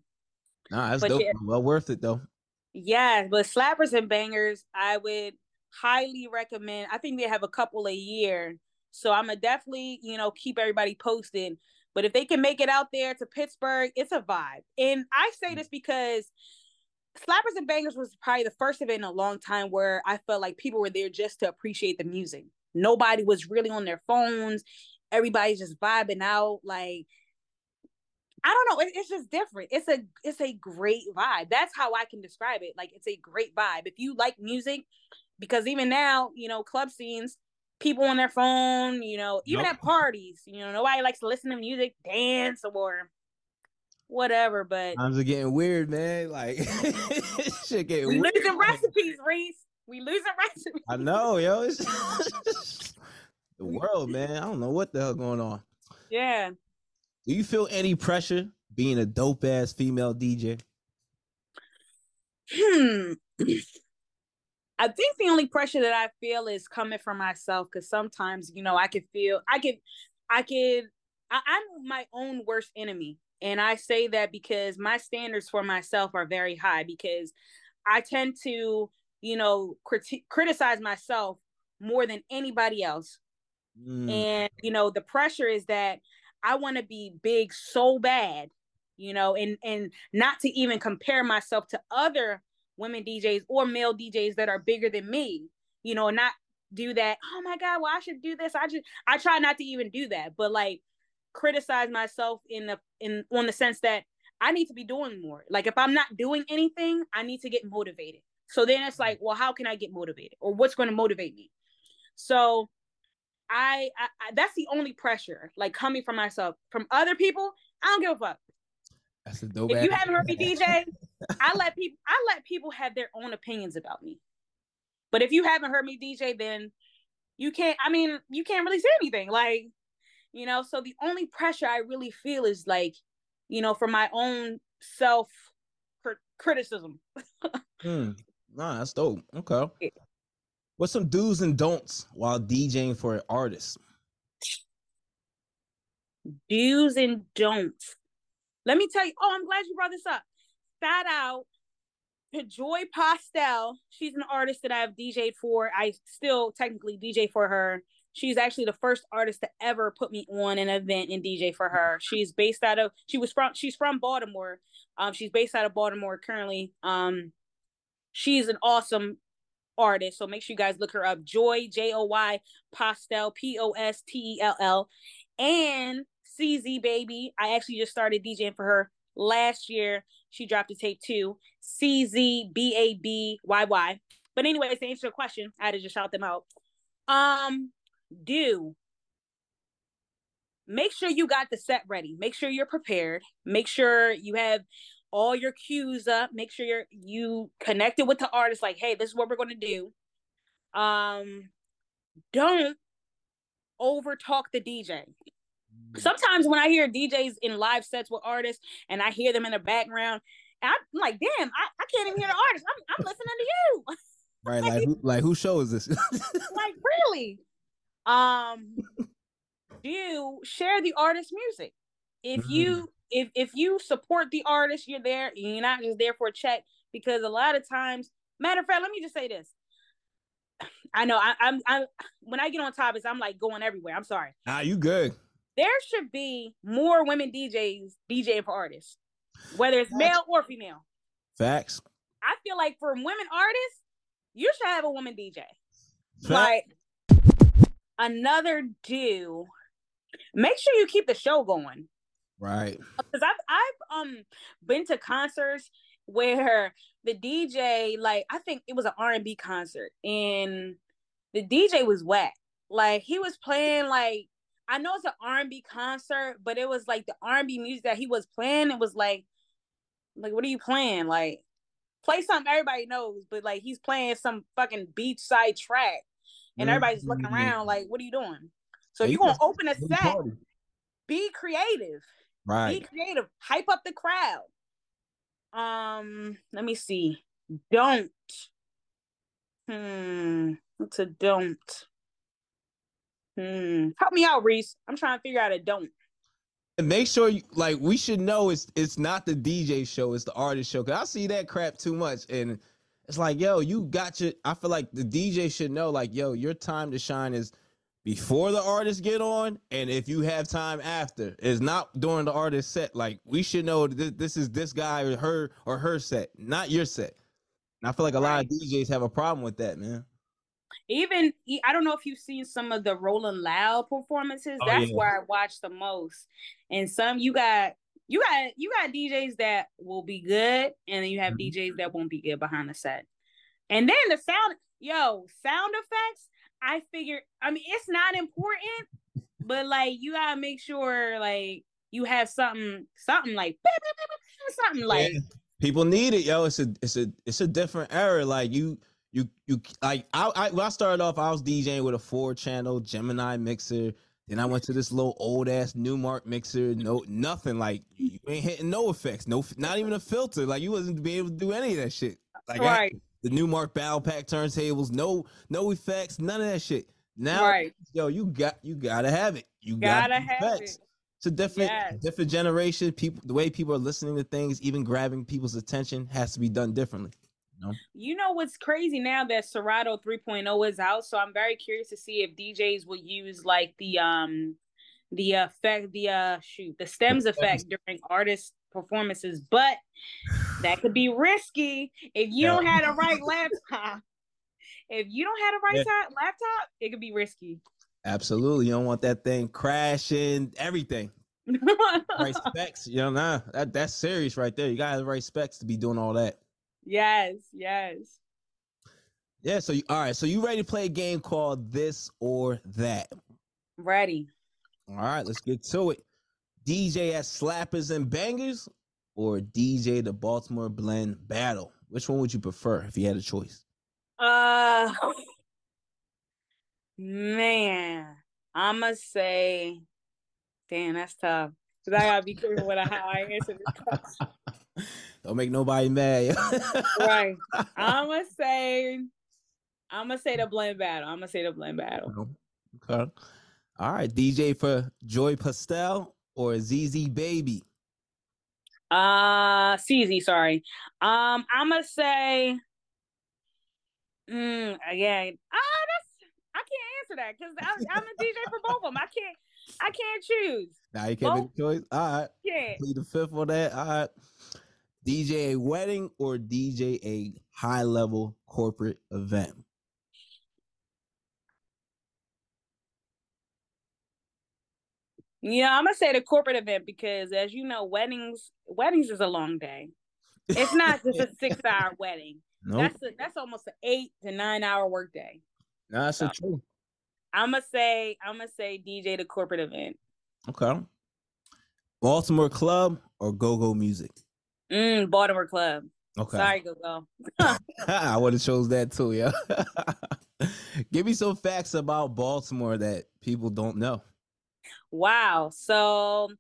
Nah, that's but dope. Yeah, well worth it though. Yeah, but slappers and bangers, I would highly recommend. I think they have a couple a year. So I'm gonna definitely, you know, keep everybody posted. But if they can make it out there to Pittsburgh, it's a vibe. And I say this because Slappers and Bangers was probably the first event in a long time where I felt like people were there just to appreciate the music. Nobody was really on their phones. Everybody's just vibing out. Like I don't know. It, it's just different. It's a it's a great vibe. That's how I can describe it. Like it's a great vibe. If you like music, because even now, you know, club scenes, people on their phone, you know, even at parties, you know, nobody likes to listen to music, dance, or whatever. But times are getting weird, man. Like *laughs* shit getting we weird. losing recipes, Reese. We losing *laughs* recipes. I know, yo. It's *laughs* the world, man. I don't know what the hell going on. Yeah. Do you feel any pressure being a dope ass female DJ? Hmm. *clears throat* I think the only pressure that I feel is coming from myself because sometimes, you know, I could feel, I could, I could, I, I'm my own worst enemy. And I say that because my standards for myself are very high because I tend to, you know, criti- criticize myself more than anybody else. Mm. And, you know, the pressure is that I want to be big so bad, you know, and and not to even compare myself to other women DJs or male DJs that are bigger than me, you know, not do that. Oh my God, well, I should do this. I just I try not to even do that, but like criticize myself in the in on the sense that I need to be doing more. Like if I'm not doing anything, I need to get motivated. So then it's like, well, how can I get motivated, or what's going to motivate me? So I, I, I that's the only pressure like coming from myself. From other people, I don't give a fuck. That's a dope. If you haven't heard me *laughs* DJ, I let people I let people have their own opinions about me. But if you haven't heard me DJ, then you can't. I mean, you can't really say anything. Like, you know. So the only pressure I really feel is like, you know, for my own self criticism. *laughs* Hmm. Nah, that's dope. Okay. Yeah. What's some do's and don'ts while DJing for an artist? Do's and don'ts. Let me tell you. Oh, I'm glad you brought this up. Shout out to Joy Postell. She's an artist that I've DJed for. I still technically DJ for her. She's actually the first artist to ever put me on an event and DJ for her. She's based out of she was from she's from Baltimore. Um, she's based out of Baltimore currently. Um, she's an awesome artist. So make sure you guys look her up. Joy J O Y Postell P O S T E L L and CZ Baby. I actually just started DJing for her last year. She dropped a tape too. C Z B A B Y Y. But anyways, to answer your question, I had to just shout them out. Um, do make sure you got the set ready. Make sure you're prepared. Make sure you have all your cues up. Make sure you're you connected with the artist. Like, hey, this is what we're to do. Um, don't over talk the DJ. Sometimes when I hear DJs in live sets with artists and I hear them in the background, I'm like, damn, I, I can't even hear the artist. I'm, I'm listening to you. *laughs* Right, like who, like who show is this? *laughs* like really um do share the artist music if Mm-hmm. you if if you support the artist you're there you're not just there for a check because a lot of times matter of fact let me just say this *sighs* i know I, i'm i'm when i get on topics i'm like going everywhere i'm sorry ah, you good? There should be more women djs djing for artists whether it's male or female Facts. i feel like for women artists you should have a woman dj Facts. like another do make sure you keep the show going right. because i've i've um been to concerts where the dj like i think it was an r&b concert and the dj was whack like he was playing like i know it's an r&b concert but it was like the r&b music that he was playing it was like like what are you playing like play something everybody knows but like he's playing some fucking beachside track and everybody's looking Mhm. around like, what are you doing? So Yeah, you you're gonna open a set, party. be creative. Right. Be creative. Hype up the crowd. Um, let me see. Don't. Hmm. What's a don't? Hmm. Help me out, Reese. I'm trying to figure out a don't. And make sure you like we should know it's it's not the DJ show, it's the artist show. Cause I see that crap too much. And it's like, yo, you got your I feel like the DJ should know, like, yo, your time to shine is before the artists get on, and if you have time after, is not during the artist set. Like we should know this, this is this guy or her or her set, not your set. And I feel like a lot of DJs have a problem with that, man. Even I don't know if you've seen some of the Rolling Loud performances. Oh, That's yeah. where I watch the most. And some you got you got you got DJs that will be good, and then you have Mhm. DJs that won't be good behind the set. And then the sound, yo, sound effects. I figure, I mean, it's not important, but like you gotta make sure like you have something, something like *laughs* something like Yeah. people need it, yo. It's a it's a it's a different era. Like you you you like I, I when I started off, I was DJing with a four channel Gemini mixer. Then I went to this little old ass Numark mixer. No nothing like you ain't hitting no effects, no not even a filter. Like you wasn't be able to do any of that shit. Like I- the Numark Battle Pack turntables, no no effects, none of that shit. Now, right. yo, you got you gotta have it. You Gotta gotta have effects. it. It's a different Yes. different generation. People the way people are listening to things, even grabbing people's attention, has to be done differently. You know what's crazy now that Serato 3.0 is out, so I'm very curious to see if DJs will use like the um the effect the uh shoot the stems effect during artist performances, but that could be risky if you don't have the *laughs* right laptop. If you don't have the right Yeah. top, laptop, it could be risky. Absolutely, you don't want that thing crashing. Everything. *laughs* right specs. You know, nah, that that's serious right there. You got the right specs to be doing all that. Yes, yes. Yeah. So you, all right. So you ready to play a game called This or That? Ready. All right. Let's get to it. DJ at Slappers and Bangers or DJ the Baltimore Blend Battle? Which one would you prefer if you had a choice? Uh man, I'ma say damn, that's tough. Cause I gotta be careful with how I answer this *laughs* question. *laughs* Don't make nobody mad. *laughs* right. I'ma say I'ma say the blend battle. I'ma say the blend battle. Okay. All right. DJ for Joy Postell or ZZ Baby? Uh CZ, sorry. Um, I'ma say mm, again. Ah, that's I can't answer that because I'm, I'm a DJ for both of them. I can't I can't choose. Now you can't make a choice. All right. Yeah. Be the fifth on that. All right. DJ a wedding or DJ a high level corporate event? Yeah, I'm gonna say the corporate event because as you know, weddings weddings is a long day. It's not *laughs* just a six hour wedding. Nope. That's a, that's almost an eight to nine hour workday. No, that's so true. I'm gonna say I'm gonna say DJ the corporate event. Okay. Baltimore Club or Go Go Music? Mm, Baltimore Club. Okay. Sorry, go go. *laughs* I would have chose that too, yeah. *laughs* Give me some facts about Baltimore that people don't know. Wow. So,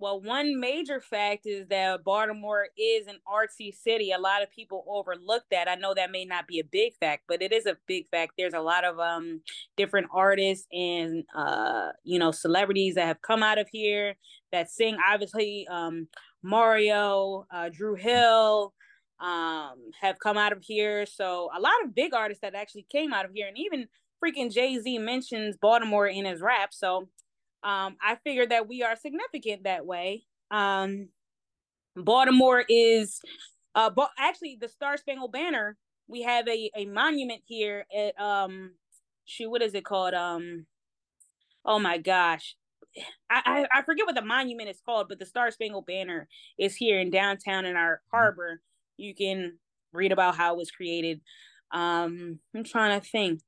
well, one major fact is that Baltimore is an artsy city. A lot of people overlook that. I know that may not be a big fact, but it is a big fact. There's a lot of um different artists and uh you know celebrities that have come out of here that sing. Obviously, um Mario, uh, Dru Hill, um have come out of here. So a lot of big artists that actually came out of here, and even freaking Jay Z mentions Baltimore in his rap. So um, I figured that we are significant that way. Um, Baltimore is, uh, but actually the Star Spangled Banner. We have a a monument here at um, shoot, what is it called? Um, oh my gosh, I, I forget what the monument is called, but the Star Spangled Banner is here in downtown in our harbor. You can read about how it was created. Um, I'm trying to think.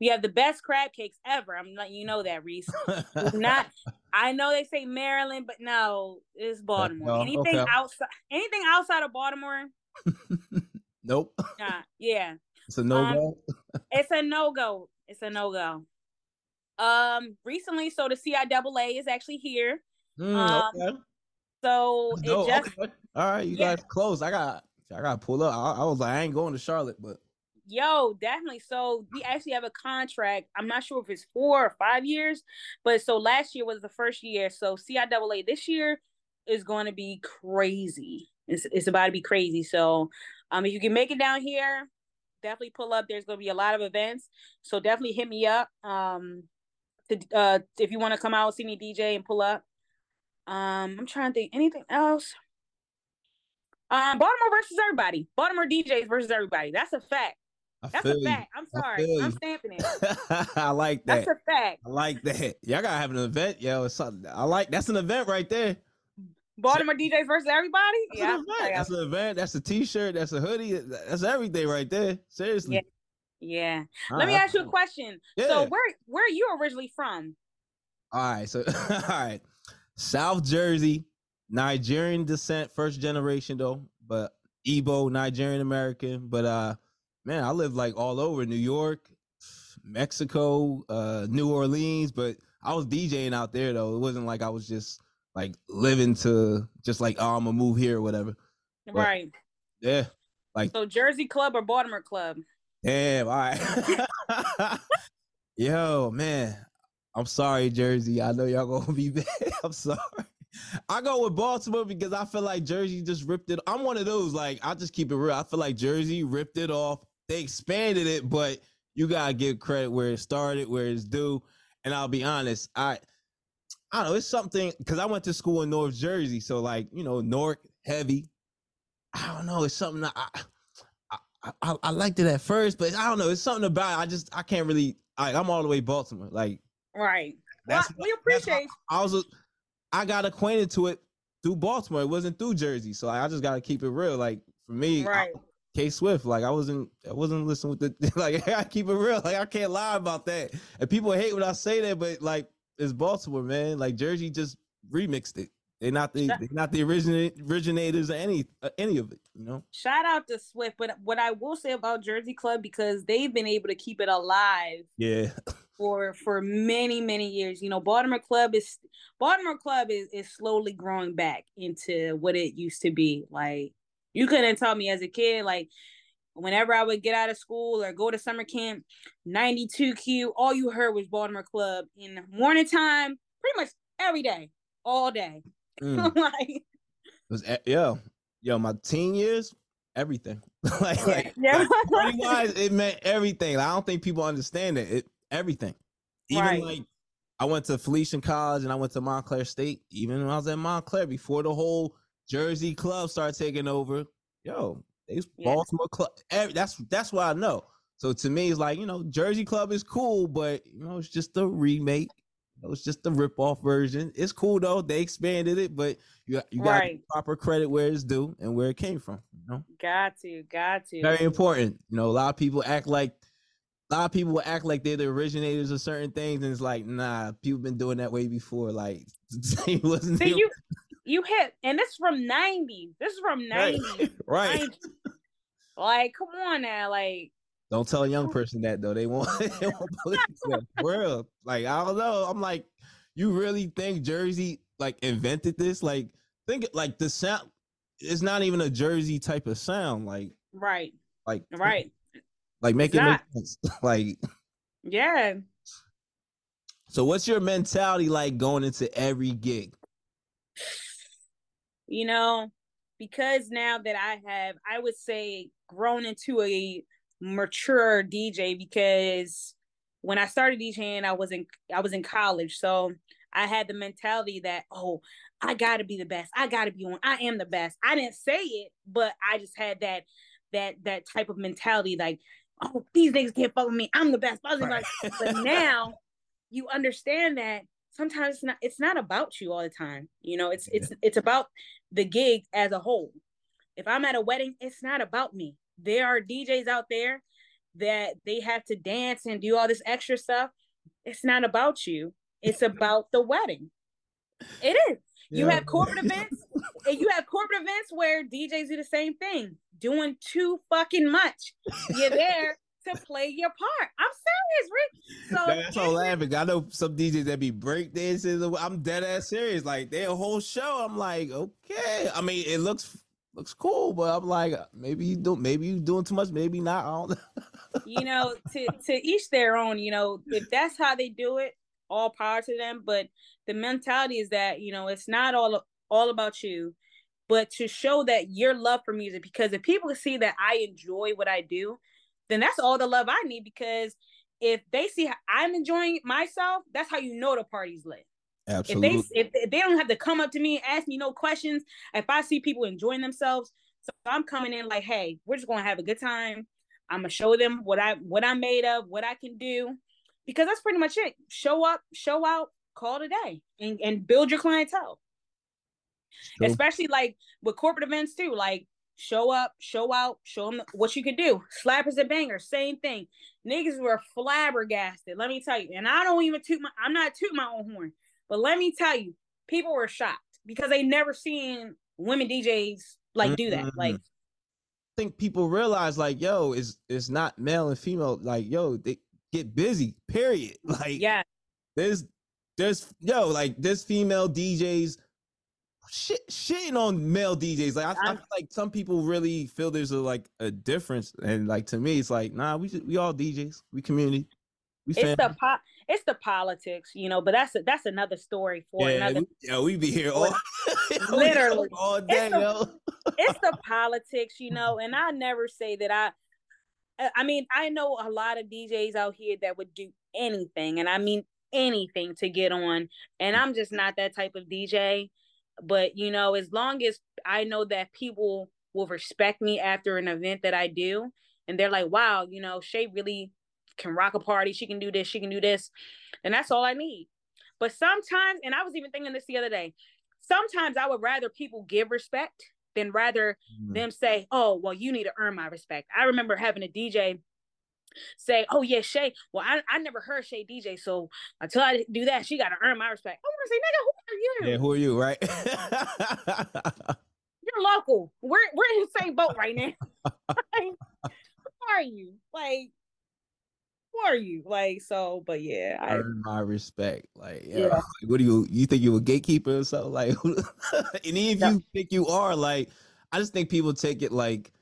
We have the best crab cakes ever. I'm letting you know that, Reese. *laughs* Not, I know they say Maryland, but no, it's Baltimore. no, anything okay. outside, anything outside of Baltimore, *laughs* nope. nah, yeah, It's a no Um, go. it's a no go. It's a no go. Um, recently, so the CIAA is actually here. Mm, um, okay. So No, it just okay. All right, you Yeah. guys close. I got I got to pull up. I, I was like, I ain't going to Charlotte, but Yo, definitely. So we actually have a contract. I'm not sure if it's four or five years, but so last year was the first year. So CIAA this year is going to be crazy. It's it's about to be crazy. So um if you can make it down here, definitely pull up. There's going to be a lot of events. So definitely hit me up. Um to uh if you want to come out see me DJ and pull up. Um I'm trying to think anything else. Um Baltimore versus everybody. Baltimore DJs versus everybody. That's a fact. I That's a you. fact. I'm sorry. I'm stamping it. *laughs* I like that. That's a fact. I like that. Y'all gotta have an event, yo. It's something. I like that's an event right there. Baltimore DJs versus everybody. That's Yeah. an event. That's an event. That's a t-shirt. That's a hoodie. That's everything right there. Seriously. Yeah. Yeah. All Let me ask you a question. Yeah. So where where are you originally from? All right. So *laughs* all right. South Jersey, Nigerian descent, first generation though, but Igbo, Nigerian American. But uh man, I lived like all over New York, Mexico, uh, New Orleans, but I was DJing out there though. It wasn't like I was just like living to just like, oh, I'm gonna move here or whatever. Right. Right. Yeah. Like So Jersey Club or Baltimore Club? Damn, all right. *laughs* Yo, man. I'm sorry, Jersey. I know y'all gonna *laughs* be bad. I'm sorry. I go with Baltimore because I feel like Jersey just ripped it. I'm one of those, like, I just keep it real. I feel like Jersey ripped it off. They expanded it, but you gotta give credit where it started, where it's due. And I'll be honest, I I don't know, it's something because I went to school in North Jersey, so like, you know, Newark heavy. I don't know, it's something I I, I, I liked it at first, but I don't know. It's something about it. I just I can't really. I, I'm all the way Baltimore. Like Right. Well, that's we that's why appreciate I was. A, I got acquainted to it through Baltimore. It wasn't through Jersey, so I just got to keep it real. Like for me, right. K Swift, like I wasn't, I wasn't listening with the *laughs* like. I keep it real. Like I can't lie about that. And people hate when I say that, but like it's Baltimore, man. Like Jersey just remixed it. They're not the they're not the originate originators of any uh, any of it, you know. Shout out to Swift, but what I will say about Jersey Club because they've been able to keep it alive. Yeah. For for many many years, you know, Baltimore Club is Baltimore Club is is slowly growing back into what it used to be. Like you couldn't tell me as a kid, like whenever I would get out of school or go to summer camp, 92Q, all you heard was Baltimore Club in morning time, pretty much every day, all day. Mm. *laughs* like it was yo, yo, my teen years, everything. like, *laughs* like, yeah. like *laughs* wise, it meant everything. Like, I don't think people understand it. It everything. Even right. like I went to Felician College and I went to Montclair State. Even when I was at Montclair, before the whole Jersey club started taking over, yo, they yeah. Baltimore club. Every, that's that's what I know. So to me, it's like you know, Jersey Club is cool, but you know, it's just a remake it was just the rip off version. It's cool though. They expanded it, but you you got right. proper credit where it's due and where it came from. You know, got to, got to. Very important. You know, a lot of people act like a lot of people will act like they're the originators of certain things, and it's like, nah, people been doing that way before. Like, *laughs* wasn't. See, you you hit, and this is from '90s. This is from '90s. Right. *laughs* right. Like, come on now, like don't tell a young oh. person that though. They won't, *laughs* they won't believe that. Real. Like, I don't know. I'm like, you really think Jersey like invented this? Like, think like the sound it's not even a Jersey type of sound. Like right. Like right. Like make it make sense. *laughs* like Yeah. So what's your mentality like going into every gig? You know, because now that I have, I would say, grown into a mature DJ because when I started DJing, I was in I was in college, so I had the mentality that oh, I got to be the best. I got to be on. I am the best. I didn't say it, but I just had that that that type of mentality like oh, these niggas can't fuck with me. I'm the best. Right. *laughs* but now you understand that sometimes it's not it's not about you all the time. You know, it's it's it's about the gig as a whole. If I'm at a wedding, it's not about me there are DJs out there that they have to dance and do all this extra stuff. It's not about you. It's *laughs* about the wedding. It is. You have corporate events, *laughs* and you have corporate events where DJs do the same thing, doing too fucking much. You're there to play your part. I'm serious, Rick. So that's all laughing. I know some DJs that be break dances. I'm dead ass serious. Like their whole show. I'm like, okay. I mean, it looks looks cool, but I'm like, maybe you don't, maybe you doing too much, maybe not. I don't you know, to to each their own. You know, if that's how they do it, all power to them. But the mentality is that you know it's not all all about you, but to show that your love for music. Because if people see that I enjoy what I do, then that's all the love I need. Because if they see I'm enjoying myself, that's how you know the party's lit. Absolutely. If they if, if they don't have to come up to me and ask me no questions, if I see people enjoying themselves, so I'm coming in like, hey, we're just gonna have a good time. I'm gonna show them what I what I'm made of, what I can do, because that's pretty much it. Show up, show out, call it a day, and and build your clientele. Especially like with corporate events too, like show up, show out, show them what you can do. Slappers and bangers, same thing. Niggas were flabbergasted. Let me tell you, and I don't even toot my. I'm not toot my own horn. But let me tell you, people were shocked because they never seen women DJs like do that. Like mm-hmm. I think people realize like, yo, it's it's not male and female. Like, yo, they get busy, period. *laughs* Like yeah. There's there's yo, like there's female DJs shit shitting on male DJs. Like I, I, feel like some people really feel there's a like a difference, and like to me, it's like nah, we we all DJs, we community. We it's the po- it's the politics, you know, but that's a, that's another story for yeah, another. We, yeah, we be here all *laughs* literally all day. It's the, it's *laughs* the politics, you know, and I never say that I. Uh, I mean, I know a lot of DJs out here that would do anything, and I mean anything to get on, and I'm just not that type of DJ. But you know, as long as I know that people will respect me after an event that I do, and they're like, "Wow, you know, Shay really can rock a party. She can do this. She can do this. And that's all I need. But sometimes, and I was even thinking this the other day, sometimes I would rather people give respect than rather Mm. them say, "Oh, well, you need to earn my respect." I remember having a DJ say, "Oh yeah, Shay. Well, I, I never heard Shay DJ, so until I do that, she got to earn my respect." I want to say, "Nigga, who are you? Yeah, who are you, right? *laughs* You're local. We're we're in the same boat right now. *laughs* like, who are you? Like, are you? Like, so, but yeah, I, Earn my respect. Like, yeah. Yeah. like, what do you you think you a gatekeeper or something? Like, *laughs* and even if Yeah. you think you are, like, I just think people take it like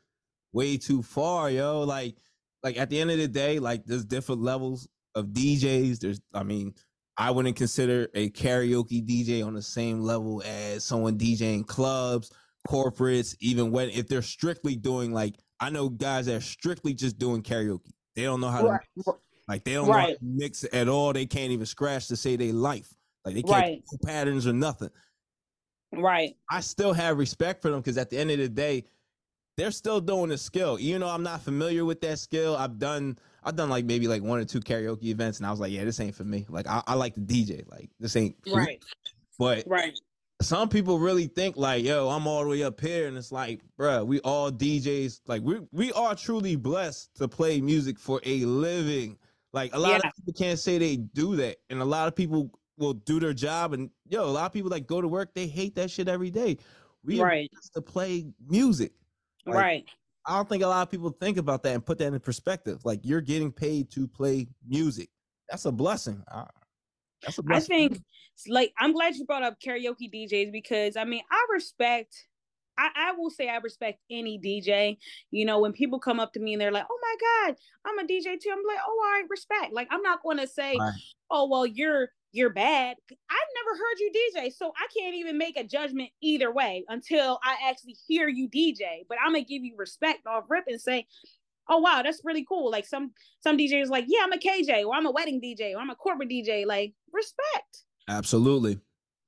way too far, yo. Like, like at the end of the day, like there's different levels of DJs. There's, I mean, I wouldn't consider a karaoke DJ on the same level as someone DJing clubs, corporates, even when if they're strictly doing like I know guys that are strictly just doing karaoke. They don't know how to Right. mix. like they don't Right. to mix at all. They can't even scratch to say they life. Like they can't Right. patterns or nothing. right, I still have respect for them because at the end of the day, they're still doing a skill. Even though I'm not familiar with that skill, I've done I've done like maybe like one or two karaoke events, and I was like, yeah, this ain't for me. Like I, I like the DJ. Like this ain't for me. right, But right, some people really think like, yo, I'm all the way up here, and it's like, bruh, we all DJs. Like we we are truly blessed to play music for a living. Like a lot Yeah. of people can't say they do that, and a lot of people will do their job, and yo, a lot of people like go to work, they hate that shit every day. We right, to play music. Like, right. I don't think a lot of people think about that and put that in perspective. Like you're getting paid to play music. That's a blessing. I- I think like I'm glad you brought up karaoke DJs because I mean I respect I, I will say I respect any DJ. You know, when people come up to me and they're like, Oh my God, I'm a DJ too. I'm like, oh all right, respect. Like I'm not gonna say, Right. Oh, well, you're you're bad. I've never heard you DJ, so I can't even make a judgment either way until I actually hear you DJ. But I'm gonna give you respect off rip and say, Oh wow, that's really cool. Like some some DJs like, yeah, I'm a KJ or I'm a wedding DJ or I'm a corporate DJ. Like respect Absolutely.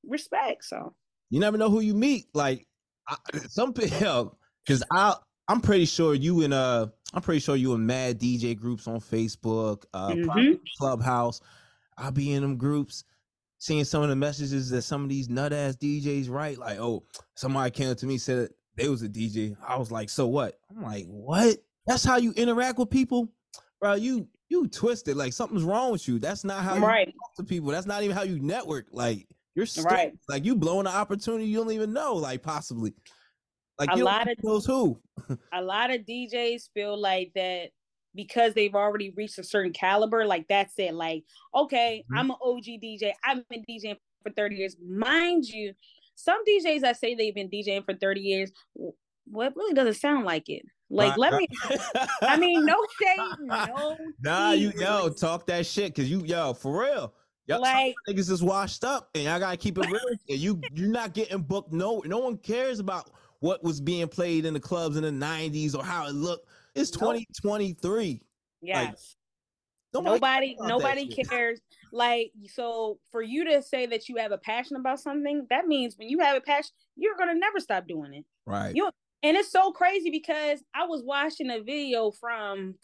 respect. So You never know who you meet. Like I, *laughs* some people, *laughs* because I I'm pretty sure you and uh I'm pretty sure you and mad DJ groups on Facebook, uh probably Clubhouse. I'll be in them groups, seeing some of the messages that some of these nut ass DJs write. Like, oh, somebody came up to me said they was a DJ. I was like, so what? I'm like, what? That's how you interact with people, bro. You you twisted. Like something's wrong with you. That's not how you right, talk to people. That's not even how you network. Like you're. Right. Like you blowing an opportunity you don't even know. Like possibly. Like A you lot of- knows who. a lot of DJs feel like that because they've already reached a certain caliber. Like that's it. Like okay, Mhm. I'm an OG DJ. I've been DJing for 30 years. Mind you, some DJs that say they've been DJing for 30 years, what well, really doesn't sound like it. Like let me. I mean, no *laughs* shade, no. Nah, you yo talk that shit because you yo for real. Some Like niggas is washed up, and I gotta keep it real. *laughs* and you you're not getting booked. No, no one cares about what was being played in the clubs in the '90s or how it looked. It's 2023. yes. Nobody, nobody cares nobody cares like so for you to say that you have a passion about something that means when you have a passion you're gonna never stop doing it Right. You- and it's so crazy because i was watching a video from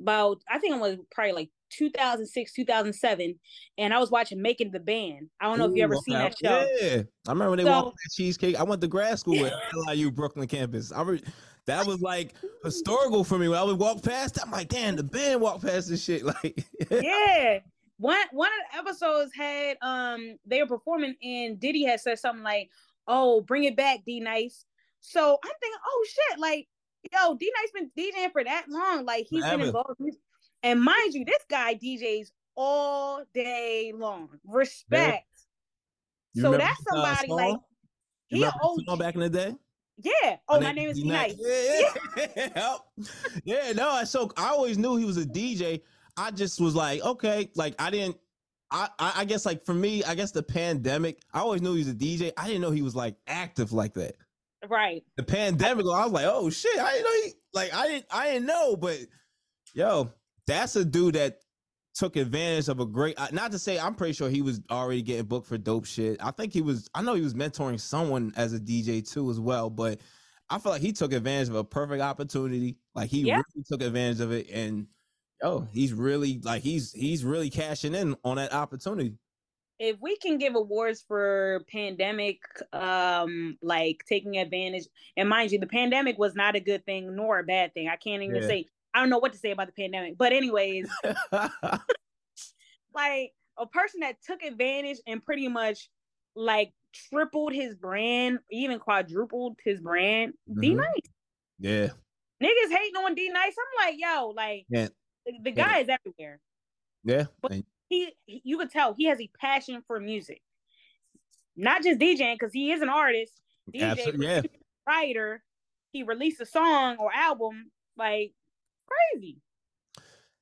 about i think it was probably like 2006 2007 and i was watching making the band i don't know if you Ooh, ever seen that show Yeah, I remember they So- walked that cheesecake. I went to grad school at LIU Brooklyn campus. I re- that was like historical for me. When I would walk past, I'm like, damn, the band walked past this shit. *laughs* Like, yeah one one of the episodes had um they were performing and diddy had said something like oh bring it back d nice so i'm thinking oh shit like yo d nice been djing for that long like he's been involved and mind you this guy djs all day long respect so that's uh, somebody like? You he oh back in the day? yeah oh my name is d nice Yeah, yeah. yeah. *laughs* yeah, no, I so I always knew he was a DJ. I just was like, okay, like I didn't I I guess like for me, I guess the pandemic, I always knew he was a DJ. I didn't know he was like active like that. Right The pandemic, I was like, oh shit, I didn't know he like I didn't I didn't know, but yo, that's a dude that took advantage of a great not to say I'm pretty sure he was already getting booked for dope shit. I think he was I know he was mentoring someone as a DJ too as well, but I feel like he took advantage of a perfect opportunity. Like he Yeah. really took advantage of it and yo, he's really like he's he's really cashing in on that opportunity. If we can give awards for pandemic um like taking advantage and mind you the pandemic was not a good thing nor a bad thing i can't even Yeah. say i don't know what to say about the pandemic but anyways *laughs* like a person that took advantage and pretty much like tripled his brand even quadrupled his brand d Mhm. nice yeah. niggas hating on d nice i'm like yo like Yeah. the, the guy is everywhere Yeah. But- And- he, he- you could tell he has a passion for music not just djing because he is an artist DJ, absolutely. Yeah. writer, he released a song or album, like crazy.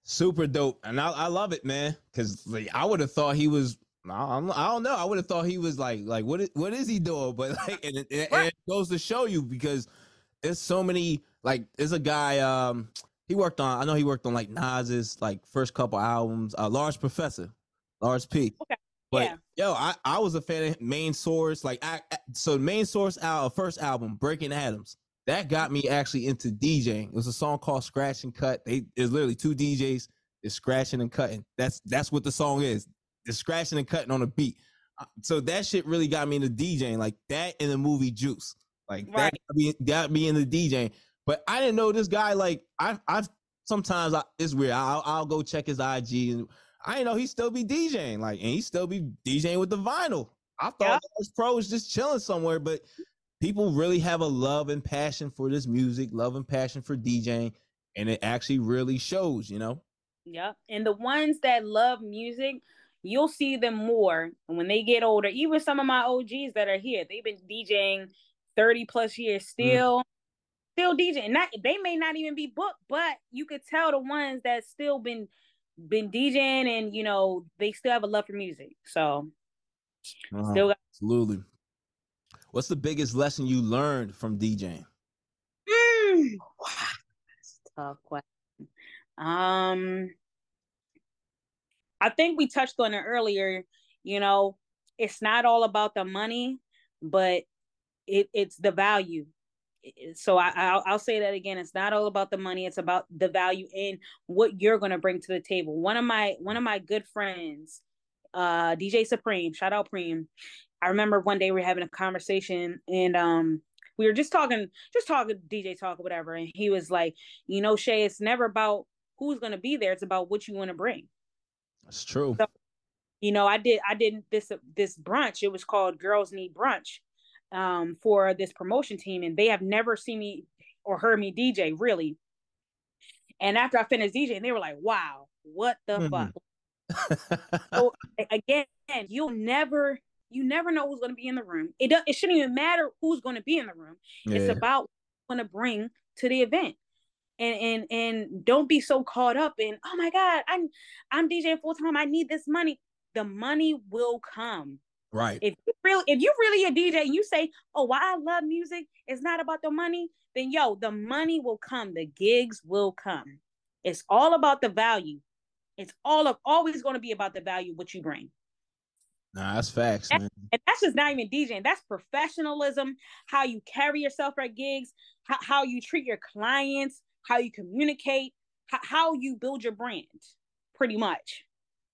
Super dope. And I, I love it, man. Cause like I would have thought he was I don't, know. I would have thought he was like like what is, what is he doing? But *laughs* like and it, and and it goes to show you because there's so many like there's a guy um he worked on I know he worked on like Nas's like first couple albums, uh Large Professor, Large P. Okay, But yeah. yo, I, I was a fan of Main Source. Like I so Main Source our first album, Breaking Atoms. That got me actually into DJing. It was a song called Scratch and Cut. They it's literally two DJs is scratching and cutting. That's that's what the song is. It's scratching and cutting on a beat. Uh, So that shit really got me into DJing. Like that in the movie Juice. Like that Right. got me, got me into DJing. But I didn't know this guy. Like I I've sometimes I, it's weird. I'll I'll go check his IG and I didn't know he still be DJing. Like and he still be DJing with the vinyl. I thought Yeah. this pro was just chilling somewhere, but people really have a love and passion for this music, love and passion for DJing, and it actually really shows, you know. Yep. And the ones that love music, you'll see them more when they get older. Even some of my OGs that are here, they've been DJing 30 plus years mm. still. Still DJing. Not they may not even be booked, but you could tell the ones that still been been DJing and you know they still have a love for music. So Uh-huh. still got Absolutely. What's the biggest lesson you learned from DJing? Mm, wow, that's a tough question. Um, I think we touched on it earlier. You know, it's not all about the money, but it it's the value. It- So I I'll, I'll say that again. It's not all about the money. It's about the value and what you're gonna bring to the table. One of my one of my good friends, uh, DJ Supreme, shout out Preem. I remember one day we were having a conversation and um we were just talking, just talking DJ talk or whatever, and he was like, you know, Shay, it's never about who's gonna be there. It's about what you want to bring. That's true. So- You know, I did I did this this brunch. It was called Girls Need Brunch um for this promotion team, and they have never seen me or heard me DJ really. And after I finished DJing, they were like, "Wow, what the Mhm. fuck?" *laughs* So again, you'll never you never know who's going to be in the room. It does, it shouldn't even matter who's going to be in the room. It's about going to bring to the event. And and and don't be so caught up in, "Oh my god, I'm I'm DJing full time. I need this money." The money will come. Right. If you really if you really a DJ and you say, "Oh, why I love music, it's not about the money," then yo, the money will come. The gigs will come. It's all about the value. It's all of always going to be about the value what you bring. Nah, that's facts, man. And that's just not even DJing. That's professionalism, how you carry yourself at gigs, how, how you treat your clients, how you communicate, how, how you build your brand, pretty much.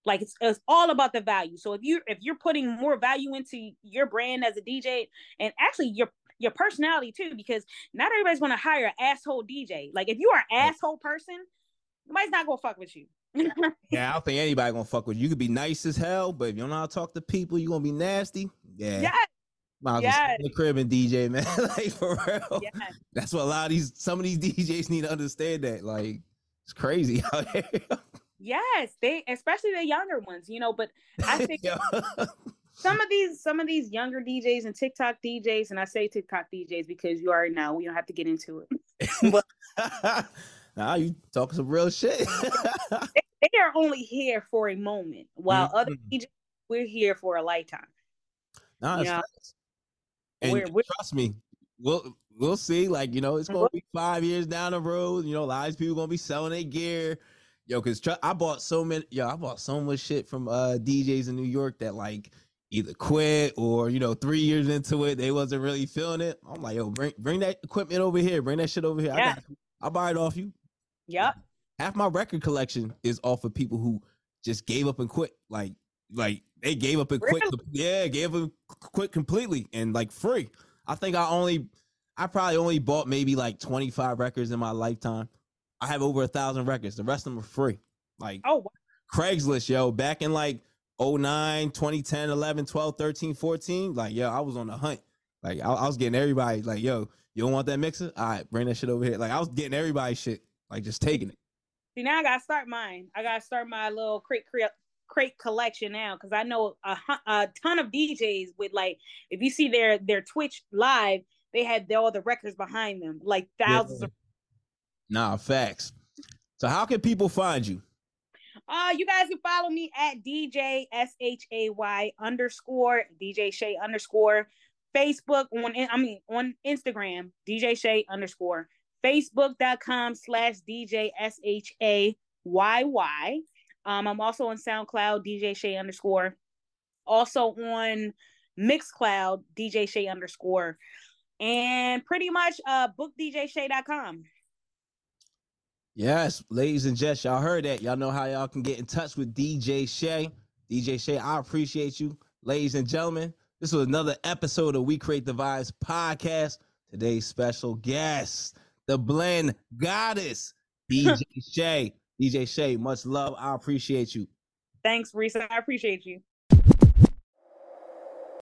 Like it's, it's all about the value. So if you if you're putting more value into your brand as a DJ and actually your your personality too, because not everybody's gonna hire an asshole DJ. Like if you are an asshole person, nobody's not gonna fuck with you. *laughs* Yeah, I don't think anybody gonna fuck with you. You could be nice as hell, but if you don't know how to talk to people, you gonna be nasty. Yeah. Might yes. in the crib and DJ, *laughs* man. like for real. yeah. That's what a lot of these some of these *laughs* DJs need to understand that. Like it's crazy out here. Yes, they especially the younger ones, you know, but I *laughs* think some of these some of these younger DJs and TikTok DJs, and I say TikTok DJs because you already know we don't have to get into it. *laughs* but *laughs* now you talking some real shit. They are only here for a moment, while other Mhm. DJs we're here for a lifetime. nah, it's Yeah. facts. And We're- we're- trust me, we'll we'll see. Like you know, it's gonna be five years down the road. You know, a lot of people gonna be selling their gear. Yo, cause tr- I bought so many. Yo, I bought so much shit from uh DJs in New York that like either quit or you know three years into it they wasn't really feeling it. I'm like, yo, bring bring that equipment over here. Bring that shit over here. I Yeah. got. I'll buy it off you. Yep. Half my record collection is off of people who just gave up and quit. Like like they gave up and Really? yeah, gave up quick completely and like free. I think I only, I probably only bought maybe like 25 records in my lifetime. I have over a thousand records. The rest of them are free. Like Oh, wow. Craigslist, yo, back in like 09, 2010, 11, 12, 13, 14. Like, yo, I was on the hunt. Like, I, I was getting everybody, like, yo, you don't want that mixer? All right, bring that shit over here. Like, I was getting everybody shit, like, just taking it. See, now I gotta start mine. I gotta start my little crate crate, crate collection now because I know a, a ton of DJs with like, if you see their their Twitch live, they had all the records behind them, like thousands of. Nah, facts. So, how can people find you? Uh, you guys can follow me at DJ S H A Y underscore DJ Shay underscore Facebook on I mean on Instagram DJ Shay underscore Facebook.com slash DJ S H A Y Y. Um, I'm also on SoundCloud DJ Shay underscore. Also on Mixcloud DJ Shay underscore. And pretty much uh bookdjshay.com. Yes, ladies and gents, y'all heard that. Y'all know how y'all can get in touch with DJ Shay. DJ Shay, I appreciate you. Ladies and gentlemen, this was another episode of We Create the Vibes podcast. Today's special guest, the blend goddess, DJ Shay. DJ Shay, much love. I appreciate you. Thanks, Risa. I appreciate you.